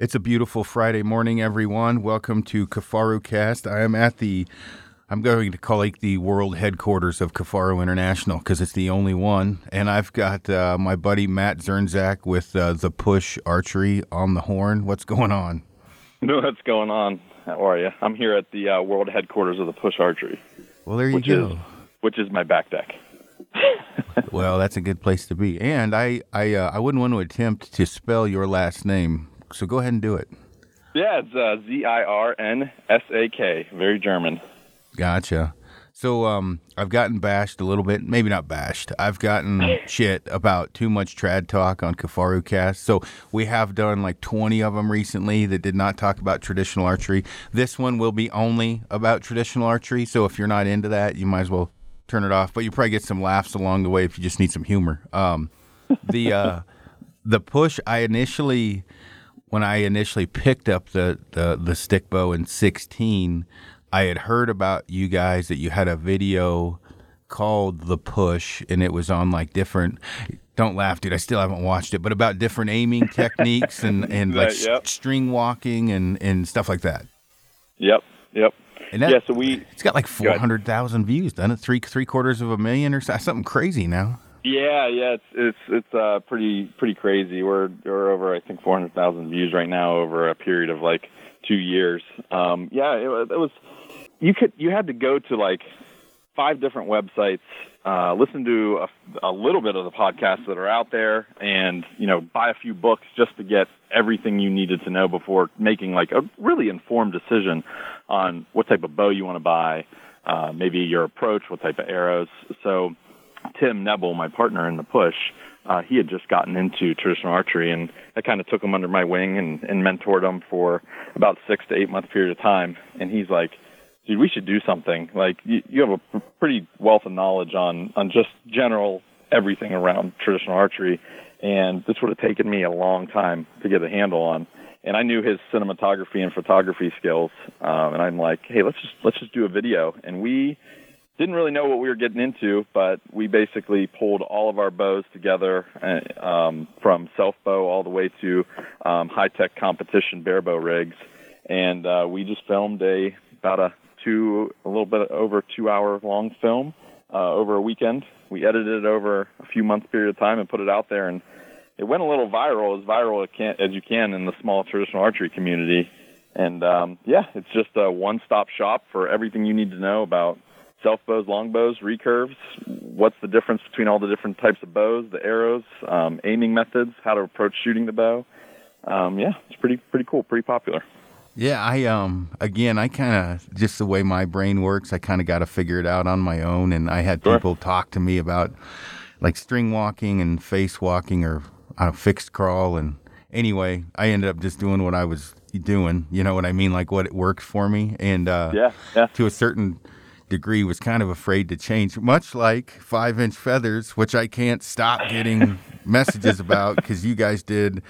It's a beautiful Friday morning, everyone. Welcome to Kifaru Cast. I am at the, I'm going to call it the world headquarters of Kifaru International because it's the only one. And I've got uh, my buddy Matt Zirnsak with uh, the Push Archery on the horn. What's going on? No, what's going on? How are you? I'm here at the uh, world headquarters of the Push Archery. Well, there you which go. Is, which is my back deck. well, that's a good place to be. And I, I, uh, I wouldn't want to attempt to spell your last name so go ahead and do it. Yeah, it's uh, Z I R N S A K. Very German. Gotcha. So um, I've gotten bashed a little bit, maybe not bashed. I've gotten shit about too much trad talk on Kifaru Cast. So we have done like 20 of them recently that did not talk about traditional archery. This one will be only about traditional archery. So if you're not into that, you might as well turn it off. But you probably get some laughs along the way if you just need some humor. Um, the uh, the push I initially when I initially picked up the, the, the stick bow in 16, I had heard about you guys that you had a video called The Push, and it was on like different. Don't laugh, dude. I still haven't watched it, but about different aiming techniques and, and like yep. string walking and, and stuff like that. Yep, yep. And that, yeah, so we it's got like four hundred thousand views, done it three three quarters of a million or something crazy now. Yeah, yeah, it's it's it's uh pretty pretty crazy. We're we're over I think 400,000 views right now over a period of like 2 years. Um yeah, it, it was you could you had to go to like five different websites, uh listen to a, a little bit of the podcasts that are out there and, you know, buy a few books just to get everything you needed to know before making like a really informed decision on what type of bow you want to buy, uh maybe your approach, what type of arrows. So Tim Nebel, my partner in the push, uh, he had just gotten into traditional archery, and I kind of took him under my wing and, and mentored him for about six to eight month period of time. And he's like, "Dude, we should do something. Like, you, you have a pretty wealth of knowledge on on just general everything around traditional archery, and this would have taken me a long time to get a handle on." And I knew his cinematography and photography skills, um, and I'm like, "Hey, let's just let's just do a video." And we didn't really know what we were getting into, but we basically pulled all of our bows together uh, um, from self bow all the way to um, high tech competition bare bow rigs, and uh, we just filmed a about a two a little bit over two hour long film uh, over a weekend. We edited it over a few months period of time and put it out there, and it went a little viral, as viral as you can in the small traditional archery community. And um, yeah, it's just a one stop shop for everything you need to know about self bows, long bows, recurves. What's the difference between all the different types of bows, the arrows, um, aiming methods, how to approach shooting the bow. Um, yeah, it's pretty pretty cool, pretty popular. Yeah, I um again, I kind of just the way my brain works, I kind of got to figure it out on my own, and I had sure. people talk to me about like string walking and face walking or uh, fixed crawl, and anyway, I ended up just doing what I was doing. You know what I mean? Like what it worked for me, and uh, yeah, yeah. to a certain degree was kind of afraid to change, much like Five Inch Feathers, which I can't stop getting messages about because you guys did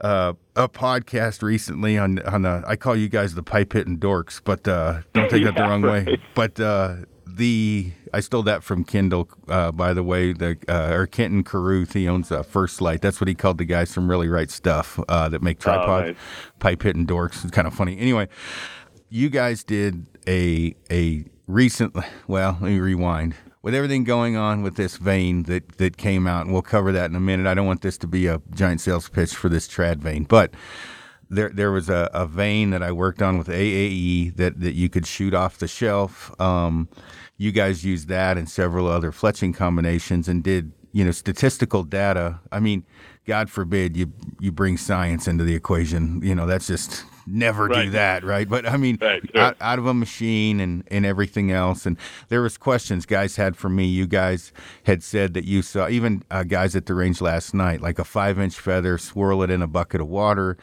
uh, a podcast recently on on the. I call you guys the pipe hitting dorks, but uh, don't take yeah, that the wrong right. way. But uh, the I stole that from Kindle, uh, by the way. The uh, or Kenton Carruth, he owns uh, First Lite. That's what he called the guys from Really Right Stuff uh, that make tripod oh, nice. pipe hitting dorks. It's kind of funny. Anyway, you guys did a a recently, well, let me rewind. With everything going on with this vane that, that came out, and we'll cover that in a minute. I don't want this to be a giant sales pitch for this trad vane, but there there was a, a vane that I worked on with AAE that, that you could shoot off the shelf. Um, you guys used that and several other fletching combinations and did you know statistical data. I mean, God forbid you you bring science into the equation. You know that's just never right. do that, right? But I mean, right, sure. out, out, of a machine and, and everything else. And there was questions guys had for me. You guys had said that you saw even uh, guys at the range last night, like a five inch feather, swirl it in a bucket of water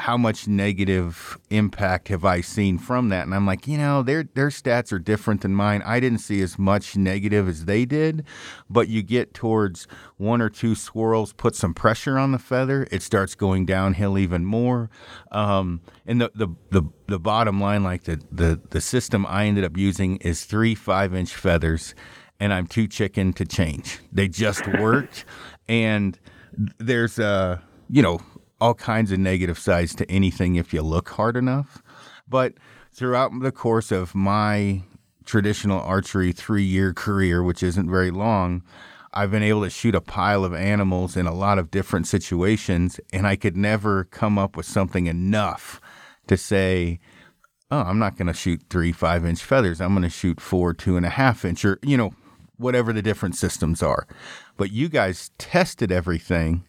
how much negative impact have I seen from that? And I'm like, you know, their their stats are different than mine. I didn't see as much negative as they did, but you get towards one or two swirls, put some pressure on the feather, it starts going downhill even more. Um, and the, the the the bottom line, like the the the system I ended up using is three five inch feathers, and I'm too chicken to change. They just worked, and there's a you know all kinds of negative sides to anything if you look hard enough. But throughout the course of my traditional archery three year career, which isn't very long, I've been able to shoot a pile of animals in a lot of different situations, and I could never come up with something enough to say, oh, I'm not going to shoot three five inch feathers. I'm going to shoot four two and a half inch, or, you know, whatever the different systems are. But you guys tested everything,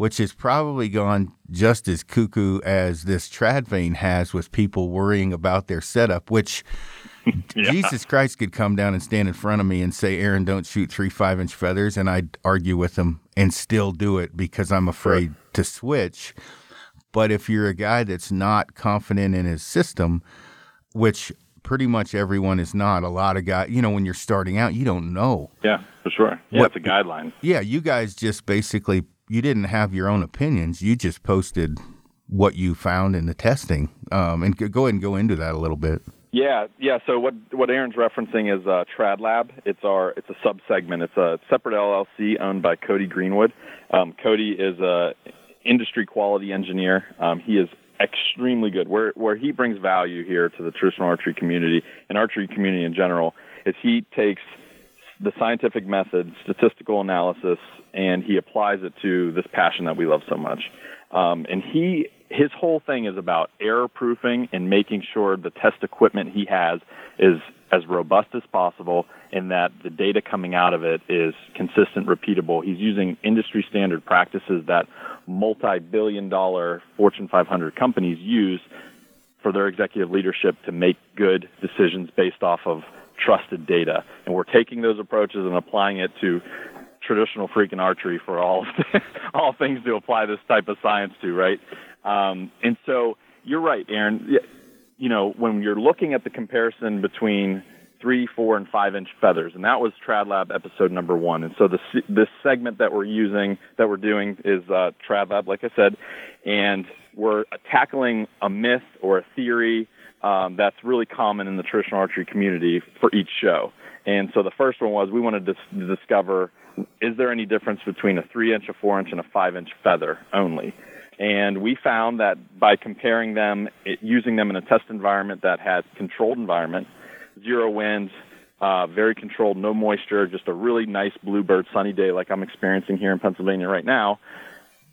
which has probably gone just as cuckoo as this trad vane has with people worrying about their setup, which yeah. Jesus Christ could come down and stand in front of me and say, Aaron, don't shoot three five inch feathers. And I'd argue with him and still do it because I'm afraid sure. to switch. But if you're a guy that's not confident in his system, which pretty much everyone is not, a lot of guys, you know, when you're starting out, you don't know. Yeah, for sure. Yeah, what, it's a guideline. Yeah, you guys just basically, you didn't have your own opinions. You just posted what you found in the testing. Um, and go ahead and go into that a little bit. Yeah, yeah. So what what Aaron's referencing is uh, TradLab. It's our it's a sub segment. It's a separate LLC owned by Cody Greenwood. Um, Cody is a industry quality engineer. Um, he is extremely good. Where where he brings value here to the traditional archery community and archery community in general is he takes the scientific method, statistical analysis, and he applies it to this passion that we love so much. Um, and he his whole thing is about error proofing and making sure the test equipment he has is as robust as possible and that the data coming out of it is consistent, repeatable. He's using industry standard practices that multi billion dollar Fortune 500 companies use for their executive leadership to make good decisions based off of trusted data. And we're taking those approaches and applying it to traditional freaking archery for all all things to apply this type of science to, right? Um, and so you're right, Aaron. You know, when you're looking at the comparison between three, four, and five inch feathers, and that was TradLab episode number one. And so the this segment that we're using, that we're doing, is uh, TradLab, like I said, and we're tackling a myth or a theory um, that's really common in the traditional archery community for each show. And so the first one was we wanted to, discover is there any difference between a three inch, a four inch, and a five inch feather only? And we found that by comparing them, it, using them in a test environment that had controlled environment, zero winds, uh, very controlled, no moisture, just a really nice bluebird sunny day like I'm experiencing here in Pennsylvania right now,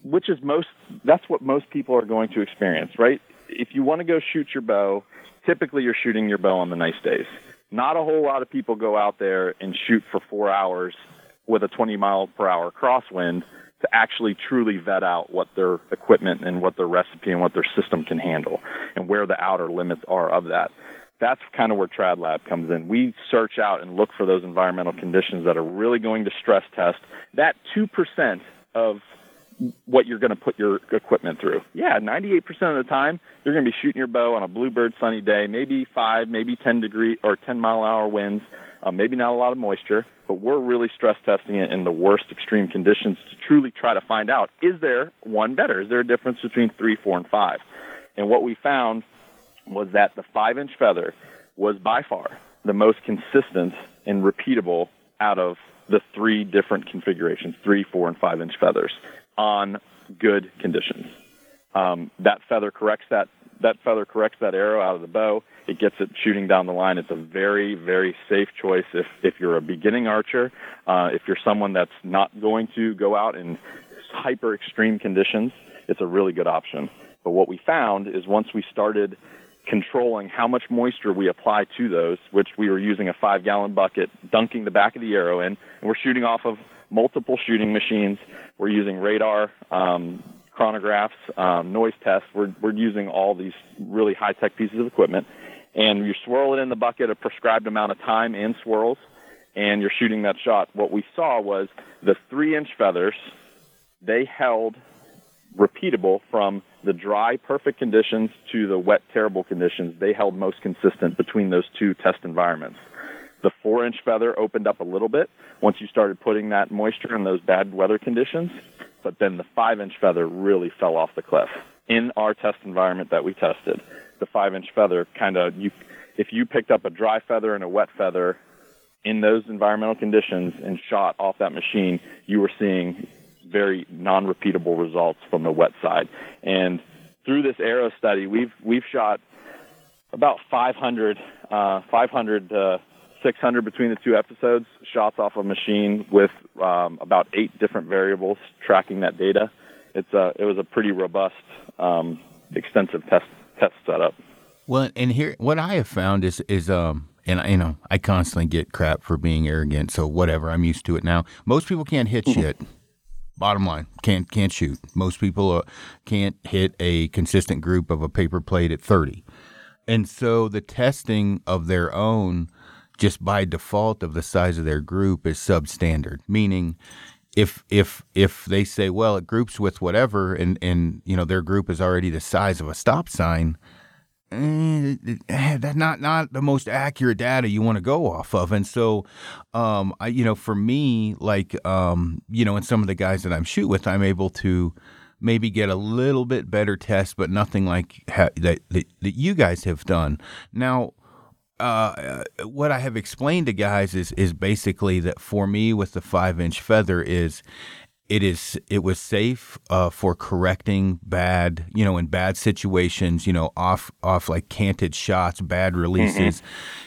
which is most, that's what most people are going to experience, right? If you want to go shoot your bow, typically you're shooting your bow on the nice days. Not a whole lot of people go out there and shoot for four hours with a 20 mile per hour crosswind to actually truly vet out what their equipment and what their recipe and what their system can handle and where the outer limits are of that. That's kind of where TradLab comes in. We search out and look for those environmental conditions that are really going to stress test that 2% of what you're going to put your equipment through. Yeah, 98% of the time, you're going to be shooting your bow on a bluebird sunny day, maybe 5, maybe 10 degree or 10 mile an hour winds, uh, maybe not a lot of moisture, but we're really stress testing it in the worst extreme conditions to truly try to find out is there one better? Is there a difference between three, four, and five? And what we found was that the five inch feather was by far the most consistent and repeatable out of the three different configurations three, four, and five inch feathers on good conditions. Um, that feather corrects that that feather corrects that arrow out of the bow. It gets it shooting down the line. It's a very, very safe choice if, if you're a beginning archer, uh, if you're someone that's not going to go out in hyper extreme conditions, it's a really good option. But what we found is once we started controlling how much moisture we apply to those, which we were using a five gallon bucket, dunking the back of the arrow in, and we're shooting off of multiple shooting machines. We're using radar, um, chronographs, um, noise tests. We're, we're using all these really high tech pieces of equipment. And you swirl it in the bucket a prescribed amount of time and swirls, and you're shooting that shot. What we saw was the three inch feathers, they held repeatable from the dry, perfect conditions to the wet, terrible conditions. They held most consistent between those two test environments. The four inch feather opened up a little bit once you started putting that moisture in those bad weather conditions but then the five inch feather really fell off the cliff. In our test environment that we tested, the five inch feather kind of you if you picked up a dry feather and a wet feather in those environmental conditions and shot off that machine, you were seeing very non-repeatable results from the wet side. And through this arrow study, we've we've shot about 500, uh, 500 uh, 600 between the two episodes, shots off a machine with um, about eight different variables tracking that data. It's a, it was a pretty robust, um, extensive test test setup. Well, and here, what I have found is is um, and you know, I constantly get crap for being arrogant, so whatever. I'm used to it now. Most people can't hit mm-hmm. shit. Bottom line, can't can't shoot. Most people uh, can't hit a consistent group of a paper plate at 30, and so the testing of their own, just by default of the size of their group, is substandard. Meaning, if if if they say, well, it groups with whatever, and and you know their group is already the size of a stop sign Eh, that's not not the most accurate data you want to go off of and so um I, you know for me like um you know and some of the guys that i'm shoot with i'm able to maybe get a little bit better test but nothing like ha- that, that that you guys have done now uh, what I have explained to guys is is basically that for me with the five inch feather is it is it was safe uh, for correcting bad you know in bad situations you know off off like canted shots bad releases mm-hmm.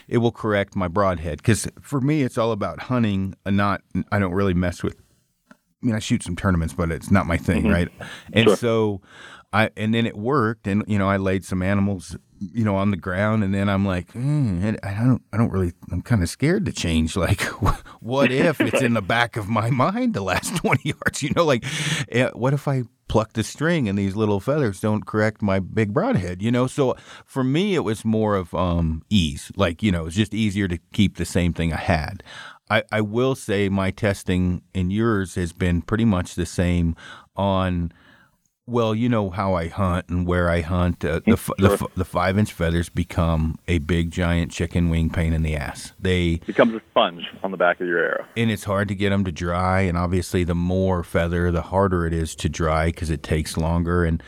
it will correct my broadhead because for me it's all about hunting and not i don't really mess with i mean i shoot some tournaments but it's not my thing mm-hmm. right and sure. so I and then it worked, and you know I laid some animals, you know, on the ground, and then I'm like, mm, I don't, I don't really, I'm kind of scared to change. Like, what if it's in the back of my mind the last twenty yards? You know, like, eh, what if I pluck the string and these little feathers don't correct my big broadhead? You know, so for me it was more of um, ease. Like, you know, it's just easier to keep the same thing I had. I, I will say my testing in yours has been pretty much the same on well, you know how I hunt and where I hunt. Uh, the, sure. the, the five inch feathers become a big giant chicken wing pain in the ass. They becomes a sponge on the back of your arrow, and it's hard to get them to dry. And obviously, the more feather, the harder it is to dry because it takes longer. And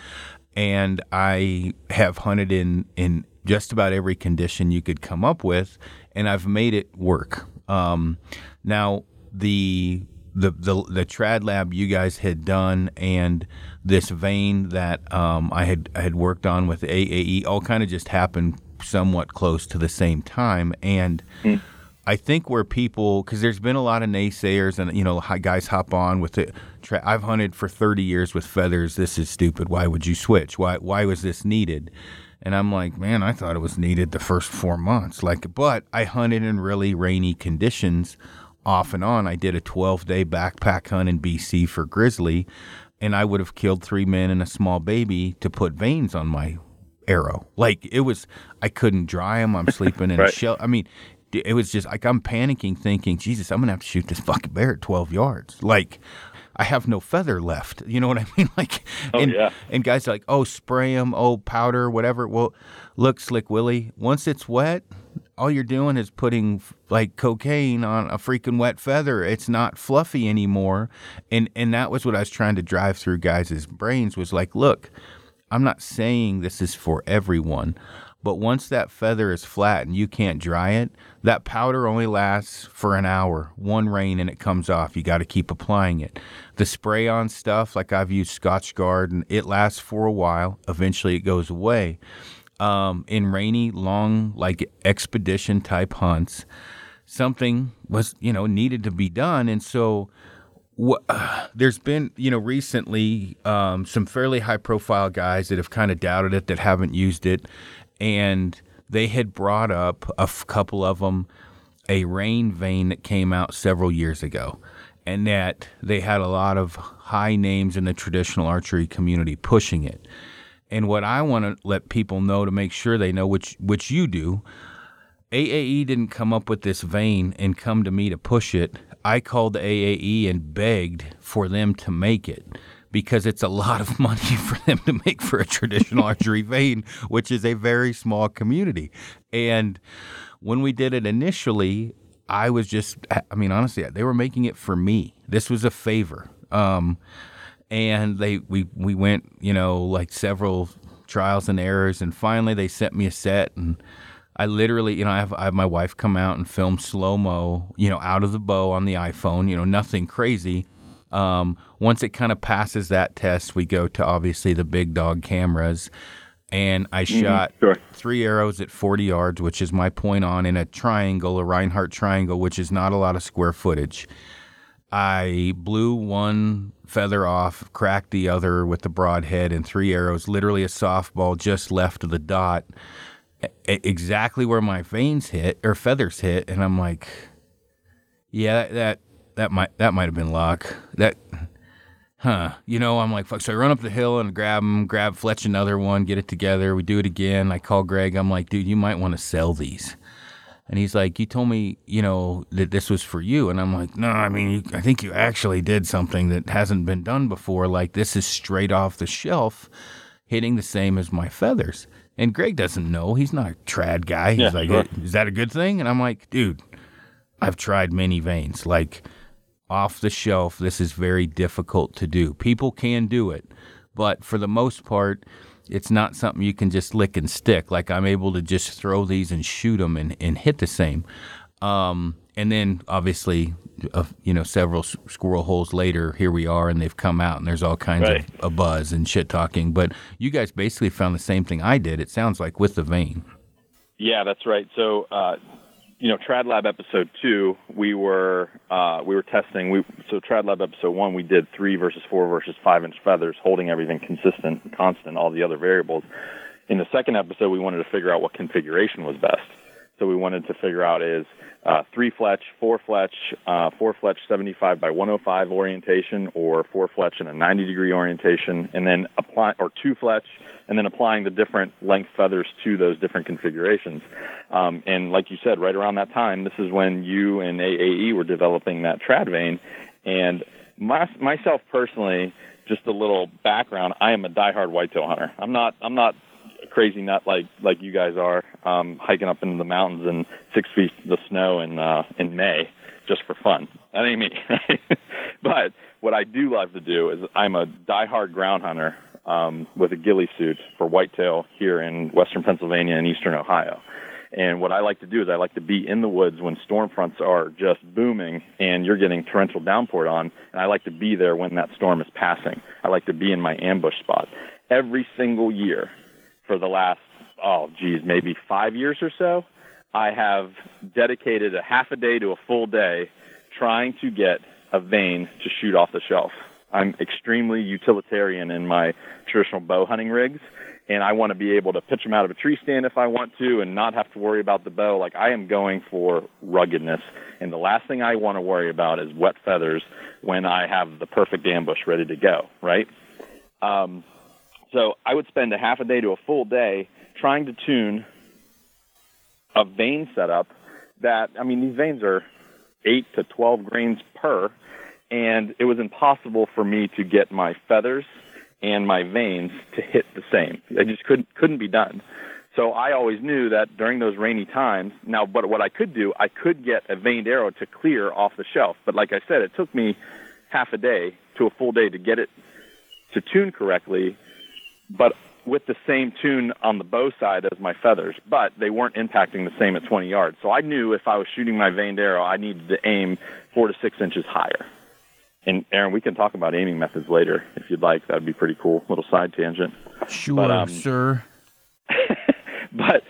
and I have hunted in in just about every condition you could come up with, and I've made it work. Um, now the the the the trad lab you guys had done and this vane that um, I had I had worked on with AAE all kind of just happened somewhat close to the same time. And mm. I think where people because there's been a lot of naysayers and you know guys hop on with it tra- I've hunted for 30 years with feathers. This is stupid. Why would you switch? Why why was this needed? And I'm like man I thought it was needed the first 4 months. Like but I hunted in really rainy conditions off and on. I did a 12 day backpack hunt in BC for grizzly, and I would have killed three men and a small baby to put vanes on my arrow. Like it was, I couldn't dry them. I'm sleeping in right. a shell. I mean, it was just like I'm panicking, thinking, Jesus, I'm gonna have to shoot this fucking bear at 12 yards. Like, I have no feather left. You know what I mean? Like, oh, and, yeah. and guys are like, oh, spray them, oh, powder, whatever. Well, look, Slick Willie, once it's wet, all you're doing is putting like cocaine on a freaking wet feather. It's not fluffy anymore. And and that was what I was trying to drive through guys' brains was like, look, I'm not saying this is for everyone, but once that feather is flat and you can't dry it, that powder only lasts for an hour. One rain and it comes off. You got to keep applying it. The spray on stuff, like I've used Scotchgard, and it lasts for a while. Eventually it goes away um, in rainy, long, like expedition type hunts, something was, you know, needed to be done. And so uh, there's been, you know, recently um, some fairly high profile guys that have kind of doubted it, that haven't used it. And they had brought up a f- couple of them a rain vane that came out several years ago and that they had a lot of high names in the traditional archery community pushing it. And what I want to let people know to make sure they know, which which you do, AAE didn't come up with this vane and come to me to push it. I called AAE and begged for them to make it because it's a lot of money for them to make for a traditional archery vane, which is a very small community. And when we did it initially, I was just, I mean, honestly, they were making it for me. This was a favor. Um, and they we we went you know like several trials and errors and finally they sent me a set and I literally you know I have, I have my wife come out and film slow mo you know out of the bow on the iPhone you know nothing crazy Um, once it kind of passes that test, we go to obviously the big dog cameras. And I shot sure. three arrows at 40 yards, which is my point on, in a triangle, a Rinehart triangle, which is not a lot of square footage. I blew one feather off, cracked the other with the broadhead, and three arrows, literally a softball just left of the dot, exactly where my vanes hit or feathers hit. And I'm like, yeah, that that, that might that might have been luck. That, huh? You know, I'm like, fuck. So I run up the hill and grab him, grab Fletch another one, get it together. We do it again. I call Greg. I'm like, dude, you might want to sell these. And he's like, "You told me, you know, that this was for you." And I'm like, "No, I mean, you, I think you actually did something that hasn't been done before. Like this is straight off the shelf, hitting the same as my feathers." And Greg doesn't know. He's not a trad guy. He's Yeah, like. "Is that a good thing?" And I'm like, "Dude, I've tried many vanes. Like off the shelf, this is very difficult to do. People can do it, but for the most part, it's not something you can just lick and stick. Like I'm able to just throw these and shoot them and, and hit the same. Um, and then obviously, uh, you know, several squirrel holes later, here we are, and they've come out, and there's all kinds Right. of a buzz and shit talking. But you guys basically found the same thing I did. It sounds like with the vane. Yeah, that's right. So, uh, you know, Trad Lab episode two, we were uh, we were testing. We so Trad Lab episode one, we did three versus four versus five inch feathers, holding everything consistent, constant, all the other variables. In the second episode, we wanted to figure out what configuration was best. So we wanted to figure out is uh, three fletch, four fletch, uh, four fletch 75 by 105 orientation, or four fletch in a 90 degree orientation, and then apply or two fletch, and then applying the different length feathers to those different configurations. Um, and like you said, right around that time, this is when you and AAE were developing that trad vane, and my, myself personally, just a little background, I am a diehard whitetail hunter. I'm not I'm not crazy nut like like you guys are, um, hiking up into the mountains in six feet of snow in uh, in May just for fun. That ain't me. but what I do love to do is I'm a diehard ground hunter um, with a ghillie suit for whitetail here in western Pennsylvania and eastern Ohio. And what I like to do is I like to be in the woods when storm fronts are just booming and you're getting torrential downpour on, and I like to be there when that storm is passing. I like to be in my ambush spot. Every single year for the last, oh, geez, maybe five years or so, I have dedicated a half a day to a full day trying to get a vane to shoot off the shelf. I'm extremely utilitarian in my traditional bow hunting rigs, and I want to be able to pitch them out of a tree stand if I want to and not have to worry about the bow. Like I am going for ruggedness, and the last thing I want to worry about is wet feathers when I have the perfect ambush ready to go, right? Um, so I would spend a half a day to a full day trying to tune a vane setup that, I mean, these vanes are 8 to 12 grains per, and it was impossible for me to get my feathers and my vanes to hit the same. It just couldn't couldn't be done. So I always knew that during those rainy times. Now, but what I could do, I could get a vaned arrow to clear off the shelf. But like I said, it took me half a day to a full day to get it to tune correctly, but with the same tune on the bow side as my feathers, but they weren't impacting the same at 20 yards. So I knew if I was shooting my vaned arrow, I needed to aim four to six inches higher. And Aaron, we can talk about aiming methods later if you'd like. That'd be pretty cool. Little side tangent. Sure, But, um, sir. but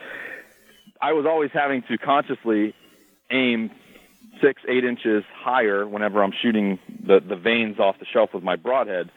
I was always having to consciously aim six, eight inches higher whenever I'm shooting the, the vanes off the shelf with my broadhead.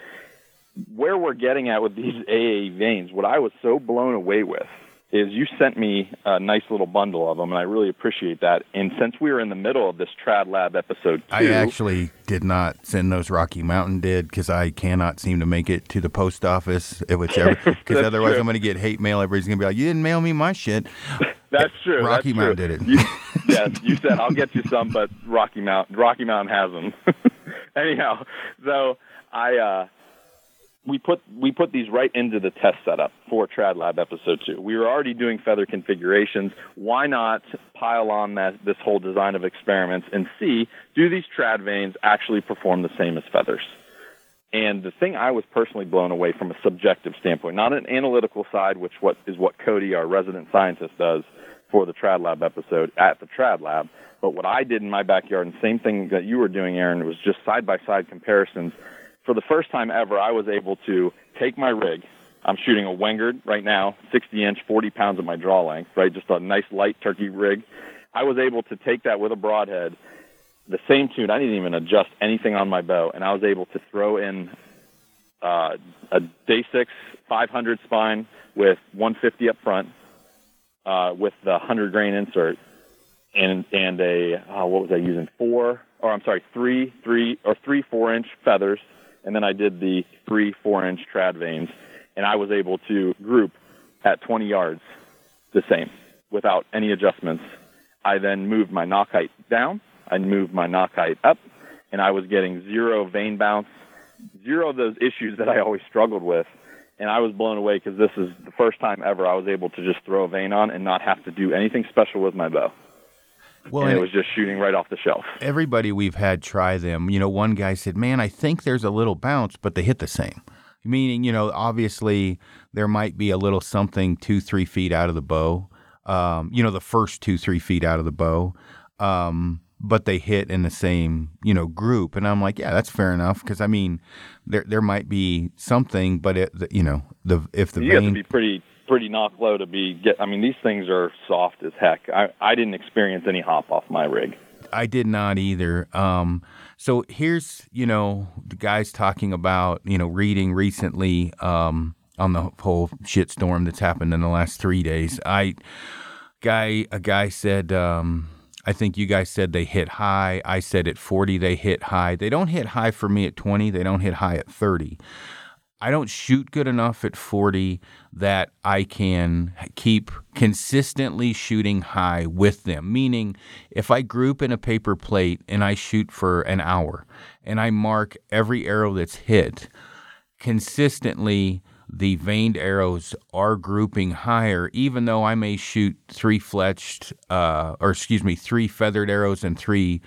Where we're getting at with these AA vanes, what I was so blown away with is you sent me a nice little bundle of them, and I really appreciate that. And since we were in the middle of this Trad Lab episode two, I actually did not send those. Rocky Mountain did because I cannot seem to make it to the post office, whichever. Because otherwise, true. I'm going to get hate mail. Everybody's going to be like, "You didn't mail me my shit." That's true. Rocky that's Mountain true. did it. You, yes, you said I'll get you some, but Rocky Mountain, Rocky Mountain has them. Anyhow, so I uh, we put we put these right into the test setup for Trad Lab episode two. We were already doing feather configurations. Why not pile on that this whole design of experiments and see do these trad vanes actually perform the same as feathers? And the thing I was personally blown away from a subjective standpoint, not an analytical side, which what is what Cody, our resident scientist, does for the Trad Lab episode at the Trad Lab. But what I did in my backyard, and same thing that you were doing, Aaron, was just side by side comparisons. For the first time ever, I was able to take my rig. I'm shooting a Wengert right now, 60 inch, 40 pounds at my draw length, right? Just a nice light turkey rig. I was able to take that with a broadhead, the same tune. I didn't even adjust anything on my bow, and I was able to throw in uh, a day six 500 spine with 150 up front, uh, with the 100 grain insert, and and a uh, what was I using? Four, or I'm sorry, three, three or three four inch feathers, and then I did the three four inch trad vanes, and I was able to group at 20 yards the same without any adjustments. I then moved my nock height down, I moved my nock height up, and I was getting zero vane bounce, zero of those issues that I always struggled with. And I was blown away because this is the first time ever I was able to just throw a vane on and not have to do anything special with my bow. Well, and, and it was just shooting right off the shelf. Everybody we've had try them, you know, one guy said, "Man, I think there's a little bounce, but they hit the same." Meaning, you know, obviously there might be a little something two, three feet out of the bow. Um, you know, the first two, three feet out of the bow. Um, but they hit in the same you know group and i'm like yeah that's fair enough because i mean there there might be something but it you know the if the you vane have to be pretty pretty nock low to be get i mean these things are soft as heck i i didn't experience any hop off my rig i did not either um so here's you know the guys talking about you know reading recently um on the whole shitstorm that's happened in the last three days i guy a guy said um I think you guys said they hit high. I said at 40 they hit high. They don't hit high for me at 20. They don't hit high at 30. I don't shoot good enough at 40 that I can keep consistently shooting high with them. Meaning, if I group in a paper plate and I shoot for an hour and I mark every arrow that's hit consistently, the veined arrows are grouping higher, even though I may shoot three fletched, uh, or excuse me, three feathered arrows and three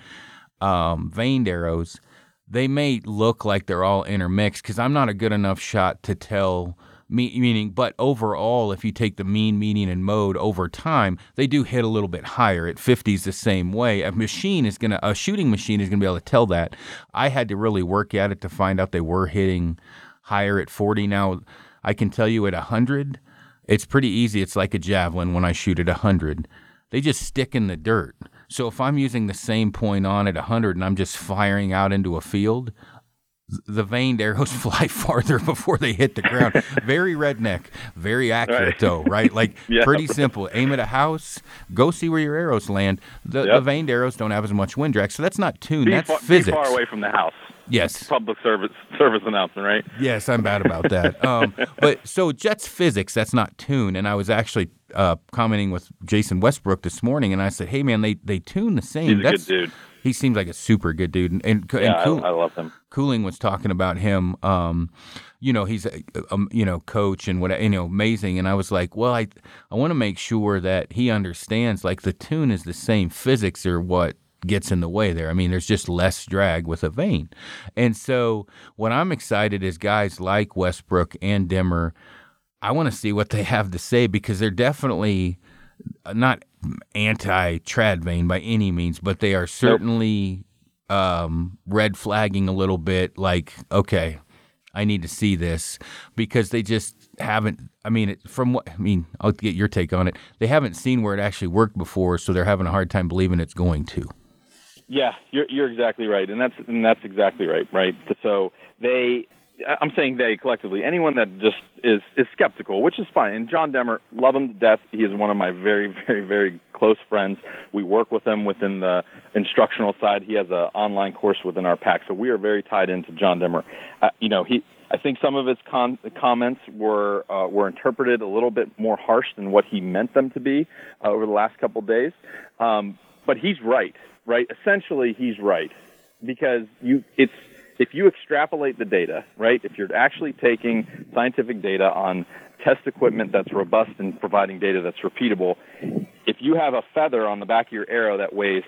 um, vaned arrows. They may look like they're all intermixed because I'm not a good enough shot to tell. Me, meaning, but overall, if you take the mean, median, and mode over time, they do hit a little bit higher. At 50s, the same way. A machine is gonna, a shooting machine is gonna be able to tell that. I had to really work at it to find out they were hitting higher at 40. Now, I can tell you at 100, it's pretty easy. It's like a javelin when I shoot at 100. They just stick in the dirt. So if I'm using the same point on at 100 and I'm just firing out into a field, the vaned arrows fly farther before they hit the ground. very redneck, very accurate right. though, right? Like yep. pretty simple. Aim at a house, go see where your arrows land. The, yep. the vaned arrows don't have as much wind drag, so that's not tuned. Be that's far, physics. far away from the house. Yes. Public service service announcement, right? Yes, I'm bad about that. um, but so Jets physics, that's not tune. And I was actually uh, commenting with Jason Westbrook this morning, and I said, "Hey, man, they they tune the same. He's that's, a good dude. He seems like a super good dude." And, and, yeah, and cool, I, I, love him. Cooling was talking about him. Um, you know, he's a, a, you know coach and what you know amazing. And I was like, well, I I want to make sure that he understands like the tune is the same. Physics or what gets in the way there. I mean, there's just less drag with a vane. And so what I'm excited is guys like Westbrook and Demmer, I want to see what they have to say because they're definitely not anti trad vane by any means, but they are certainly nope. um, red flagging a little bit like, okay, I need to see this because they just haven't. I mean, from what I mean, I'll get your take on it. They haven't seen where it actually worked before, so they're having a hard time believing it's going to. Yeah, you're you're exactly right, and that's and that's exactly right, right. So they, I'm saying they collectively, anyone that just is is skeptical, which is fine. And John Demmer, love him to death. He is one of my very very very close friends. We work with him within the instructional side. He has an online course within our pack, so we are very tied into John Demmer. Uh, you know, he I think some of his con- comments were uh, were interpreted a little bit more harsh than what he meant them to be uh, over the last couple of days. Um, but he's right right? Essentially, he's right because you it's if you extrapolate the data, right? If you're actually taking scientific data on test equipment that's robust and providing data that's repeatable, if you have a feather on the back of your arrow that weighs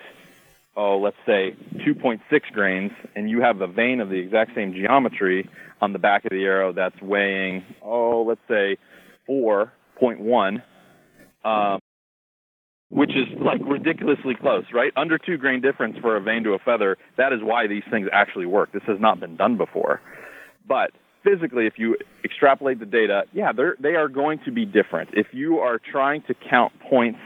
oh, let's say 2.6 grains, and you have a vane of the exact same geometry on the back of the arrow that's weighing, oh, let's say 4.1, um, which is like ridiculously close, right? Under two grain difference for a vane to a feather. That is why these things actually work. This has not been done before. But physically, if you extrapolate the data, yeah, they're, they are going to be different. If you are trying to count points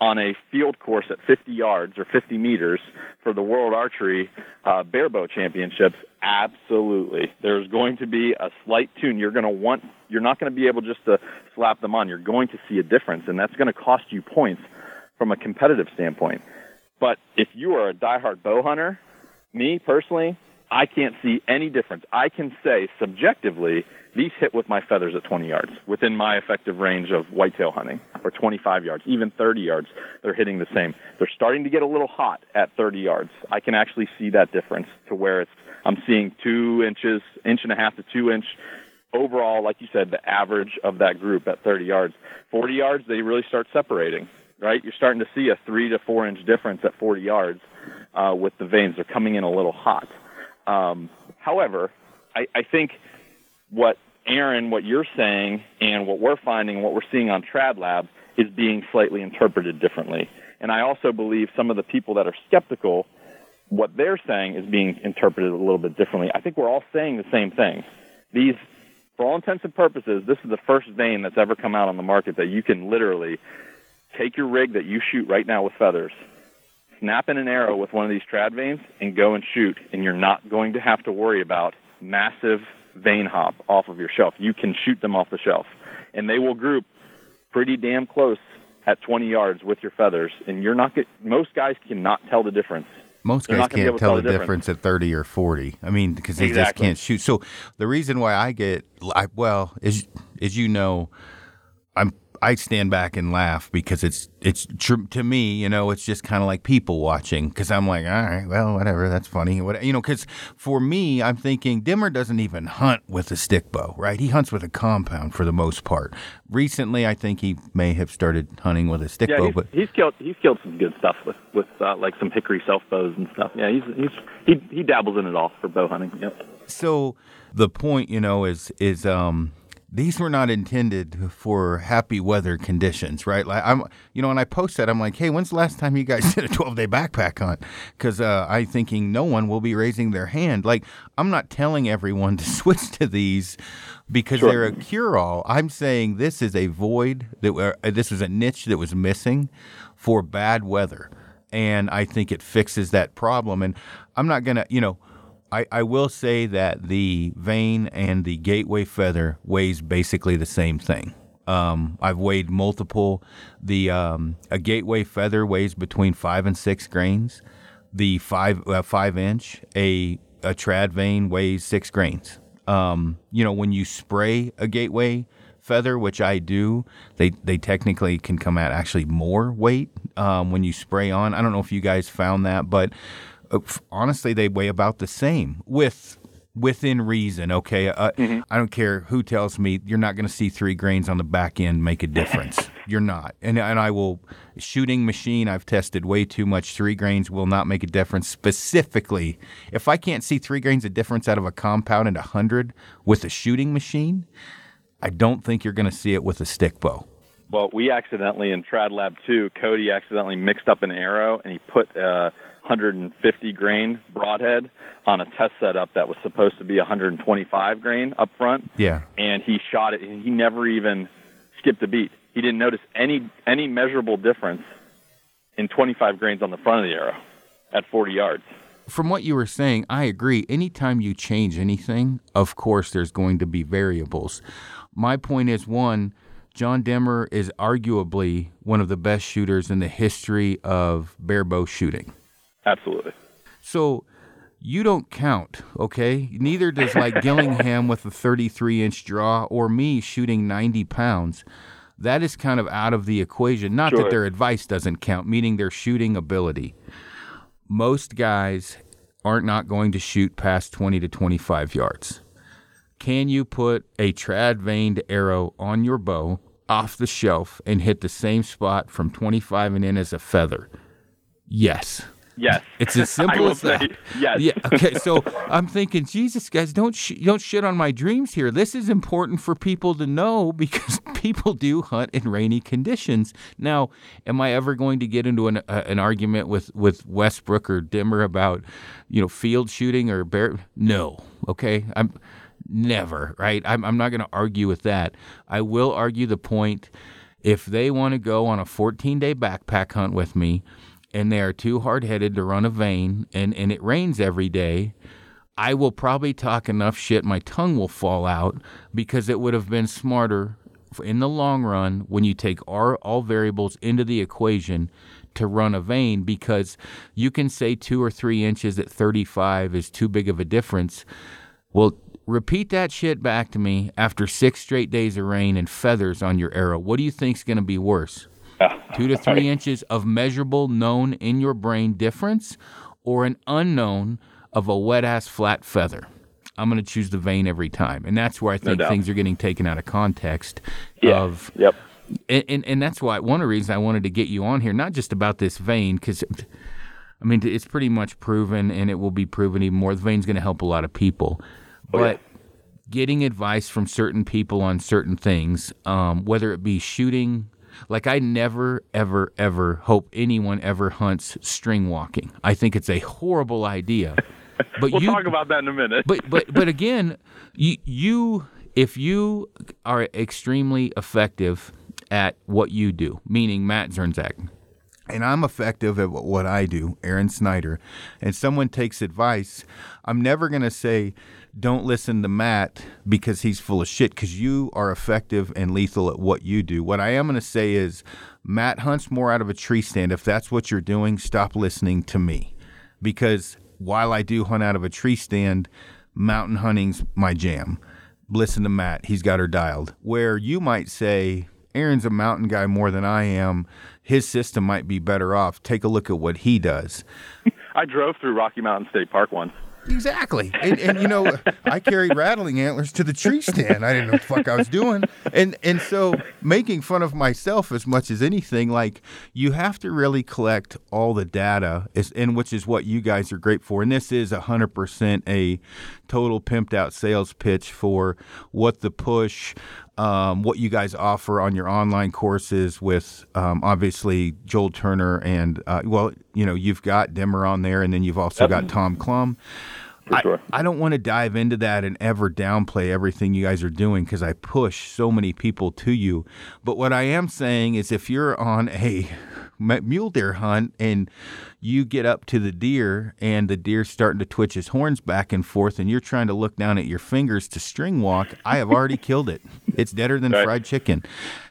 on a field course at 50 yards or 50 meters for the World Archery uh, Barebow Championships, absolutely. There's going to be a slight tune. You're going to want, you're not going to be able just to slap them on. You're going to see a difference, and that's going to cost you points from a competitive standpoint. But if you are a diehard bow hunter, me personally, I can't see any difference. I can say subjectively, these hit with my feathers at 20 yards, within my effective range of whitetail hunting, or 25 yards, even 30 yards, they're hitting the same. They're starting to get a little hot at 30 yards. I can actually see that difference to where it's, I'm seeing two inches, inch and a half to two inch overall, like you said, the average of that group at 30 yards. 40 yards, they really start separating right? You're starting to see a three to four inch difference at 40 yards uh, with the vanes. They're coming in a little hot. Um, however, I, I think what Aaron, what you're saying, and what we're finding, what we're seeing on Trad Lab is being slightly interpreted differently. And I also believe some of the people that are skeptical, what they're saying is being interpreted a little bit differently. I think we're all saying the same thing. These, for all intents and purposes, this is the first vane that's ever come out on the market that you can literally take your rig that you shoot right now with feathers, snap in an arrow with one of these trad vanes, and go and shoot. And you're not going to have to worry about massive vane hop off of your shelf. You can shoot them off the shelf, and they will group pretty damn close at 20 yards with your feathers. And you're not get, most guys cannot tell the difference. Most guys can't tell, the difference. difference. at 30 or 40. I mean, because they exactly. just can't shoot. So the reason why I get, I, well, as, as you know, I'm I stand back and laugh because it's it's tr- to me, you know, it's just kind of like people watching because I'm like, all right, well, whatever, that's funny, what you know, because for me, I'm thinking Demmer doesn't even hunt with a stick bow, right? He hunts with a compound for the most part. Recently, I think he may have started hunting with a stick yeah, bow, he's, but he's killed he's killed some good stuff with with uh, like some hickory self bows and stuff. Yeah, he's he's he he dabbles in it all for bow hunting. Yep. So the point, you know, is is um these were not intended for happy weather conditions, right? Like I'm, you know, and I post that I'm like, hey, when's the last time you guys did a 12 day backpack hunt? Because uh, I'm thinking no one will be raising their hand. Like I'm not telling everyone to switch to these because sure. they're a cure all. I'm saying this is a void that uh, this is a niche that was missing for bad weather, and I think it fixes that problem. And I'm not gonna, you know I, I will say that the vane and the gateway feather weighs basically the same thing. Um, I've weighed multiple. The um, a gateway feather weighs between five and six grains. The five uh, five inch a a trad vane weighs six grains. Um, you know when you spray a gateway feather, which I do, they they technically can come out actually more weight um, when you spray on. I don't know if you guys found that, but honestly, they weigh about the same with within reason. Okay, uh, mm-hmm. I don't care who tells me you're not going to see three grains on the back end make a difference. you're not, and and I will shooting machine. I've tested way too much. Three grains will not make a difference. Specifically, if I can't see three grains of difference out of a compound and a hundred with a shooting machine, I don't think you're going to see it with a stick bow. Well, we accidentally in Trad Lab 2, Cody accidentally mixed up an arrow and he put uh, 150 grain broadhead on a test setup that was supposed to be 125 grain up front. Yeah. And he shot it and he never even skipped a beat. He didn't notice any any measurable difference in 25 grains on the front of the arrow at 40 yards. From what you were saying, I agree. Anytime you change anything, of course there's going to be variables. My point is one, John Demmer is arguably one of the best shooters in the history of barebow shooting. Absolutely. So you don't count, okay? Neither does like Gillingham with a 33 inch draw or me shooting 90 pounds. That is kind of out of the equation. Not sure. that their advice doesn't count, meaning their shooting ability. Most guys aren't not going to shoot past 20 to 25 yards. Can you put a trad vaned arrow on your bow off the shelf and hit the same spot from 25 and in as a feather? Yes. Yes. It's as simple as that. Say, yes. Yeah. Okay. So I'm thinking, Jesus, guys, don't sh- don't shit on my dreams here. This is important for people to know because people do hunt in rainy conditions. Now, am I ever going to get into an uh, an argument with with Westbrook or Demmer about you know field shooting or bear? No. Okay. I'm never right. I'm I'm not going to argue with that. I will argue the point. If they want to go on a 14 day backpack hunt with me and they are too hard headed to run a vane and, and it rains every day, I will probably talk enough shit my tongue will fall out because it would have been smarter in the long run when you take all, all variables into the equation to run a vane because you can say two or three inches at 35 is too big of a difference. Well, repeat that shit back to me after six straight days of rain and feathers on your arrow. What do you think's going to be worse? Two to three inches of measurable, known in your brain difference, or an unknown of a wet ass flat feather. I'm going to choose the vane every time, and that's where I think doubt. things are getting taken out of context. Yeah. Of Yep. and, and and that's why one of the reasons I wanted to get you on here, not just about this vane, because I mean it's pretty much proven, and it will be proven even more. The vane's going to help a lot of people, Oh, but getting advice from certain people on certain things, um, whether it be shooting. Like I never, ever, ever hope anyone ever hunts string walking. I think it's a horrible idea. But We'll you, talk about that in a minute. but but but again, you, you if you are extremely effective at what you do, meaning Matt Zirnsak, and I'm effective at what I do, Aaron Snyder, and someone takes advice, I'm never going to say, don't listen to Matt because he's full of shit, because you are effective and lethal at what you do. What I am going to say is, Matt hunts more out of a tree stand. If that's what you're doing, stop listening to me. Because while I do hunt out of a tree stand, mountain hunting's my jam. Listen to Matt, he's got her dialed. Where you might say, Aaron's a mountain guy more than I am. His system might be better off. Take a look at what he does. I drove through Rocky Mountain State Park once. Exactly. And, and you know, I carried rattling antlers to the tree stand. I didn't know what the fuck I was doing. And and so making fun of myself as much as anything, like you have to really collect all the data, is, and which is what you guys are great for. And this is hundred percent a total pimped out sales pitch for what the push, um, what you guys offer on your online courses with um, obviously Joel Turner and uh, well, you know, you've got Demmer on there, and then you've also got Tom Clum. For I, sure. I don't want to dive into that and ever downplay everything you guys are doing because I push so many people to you. But what I am saying is if you're on a mule deer hunt and you get up to the deer and the deer's starting to twitch his horns back and forth and you're trying to look down at your fingers to string walk, I have already killed it. It's deader than Right. fried chicken.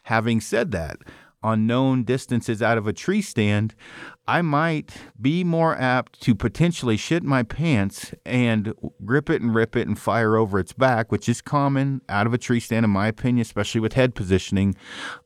Having said that, on known distances out of a tree stand, I might be more apt to potentially shit my pants and grip it and rip it and fire over its back, which is common out of a tree stand, in my opinion, especially with head positioning,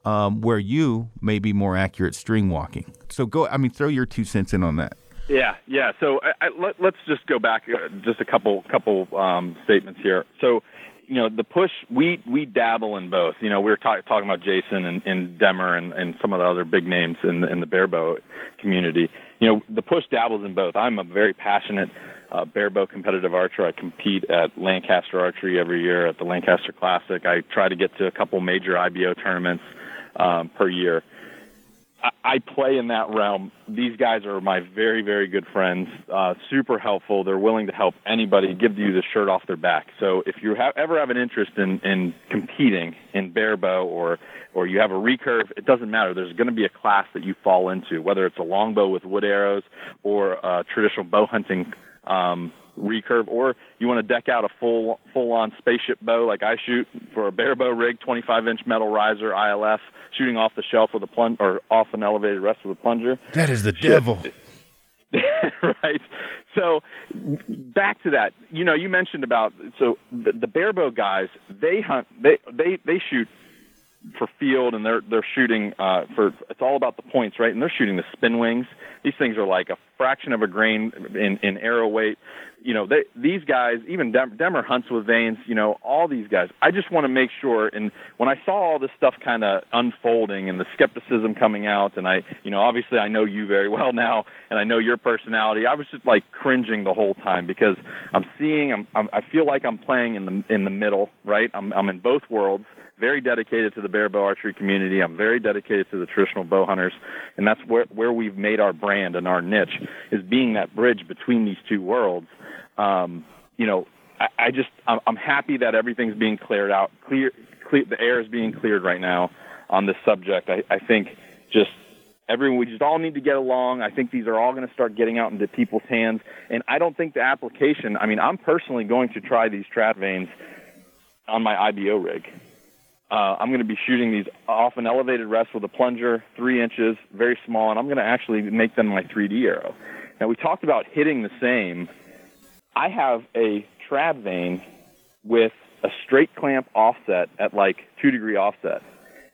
um, where you may be more accurate string walking. So go, I mean, throw your two cents in on that. Yeah, yeah. So I, I, let, let's just go back uh, just a couple couple um, statements here. So, you know, the push we we dabble in both. You know, we were ta- talking about Jason and, and Demmer and, and some of the other big names in the, in the barebow community. You know, the push dabbles in both. I'm a very passionate uh, barebow competitive archer. I compete at Lancaster Archery every year at the Lancaster Classic. I try to get to a couple major IBO tournaments um, per year. I- play in that realm. These guys are my very, very good friends. Uh, super helpful. They're willing to help anybody, give you the shirt off their back. So if you have, ever have an interest in, in competing in barebow or or you have a recurve, it doesn't matter. There's going to be a class that you fall into, whether it's a longbow with wood arrows or a traditional bow hunting um, recurve, or you want to deck out a full full on spaceship bow like I shoot for a barebow rig, 25 inch metal riser ILF, shooting off the shelf with a plunge or off an elevated rest with a plunger. That is the devil. right. So back to that. You know, you mentioned about so the, the barebow guys. They hunt. They they they shoot for field and they're they're shooting uh, for it's all about the points, right? And they're shooting the spin wings. These things are like a fraction of a grain in in arrow weight. You know, they, these guys, even Dem- Demmer hunts with vanes. You know, all these guys. I just want to make sure. And when I saw all this stuff kind of unfolding and the skepticism coming out, and I, you know, obviously I know you very well now, and I know your personality. I was just like cringing the whole time because I'm seeing. I'm, I'm I feel like I'm playing in the in the middle, right? I'm I'm in both worlds very dedicated to the barebow archery community. I'm very dedicated to the traditional bow hunters, and that's where where we've made our brand and our niche is being that bridge between these two worlds. Um, you know, I, I just I'm, I'm happy that everything's being cleared out. Clear, clear, the air is being cleared right now on this subject. I, I think just everyone we just all need to get along i think these are all going to start getting out into people's hands and i don't think the application i mean i'm personally going to try these trad vanes on my ibo rig uh, I'm going to be shooting these off an elevated rest with a plunger, three inches, very small, and I'm going to actually make them my 3D arrow. Now we talked about hitting the same. I have a trad vane with a straight clamp offset at like two degree offset,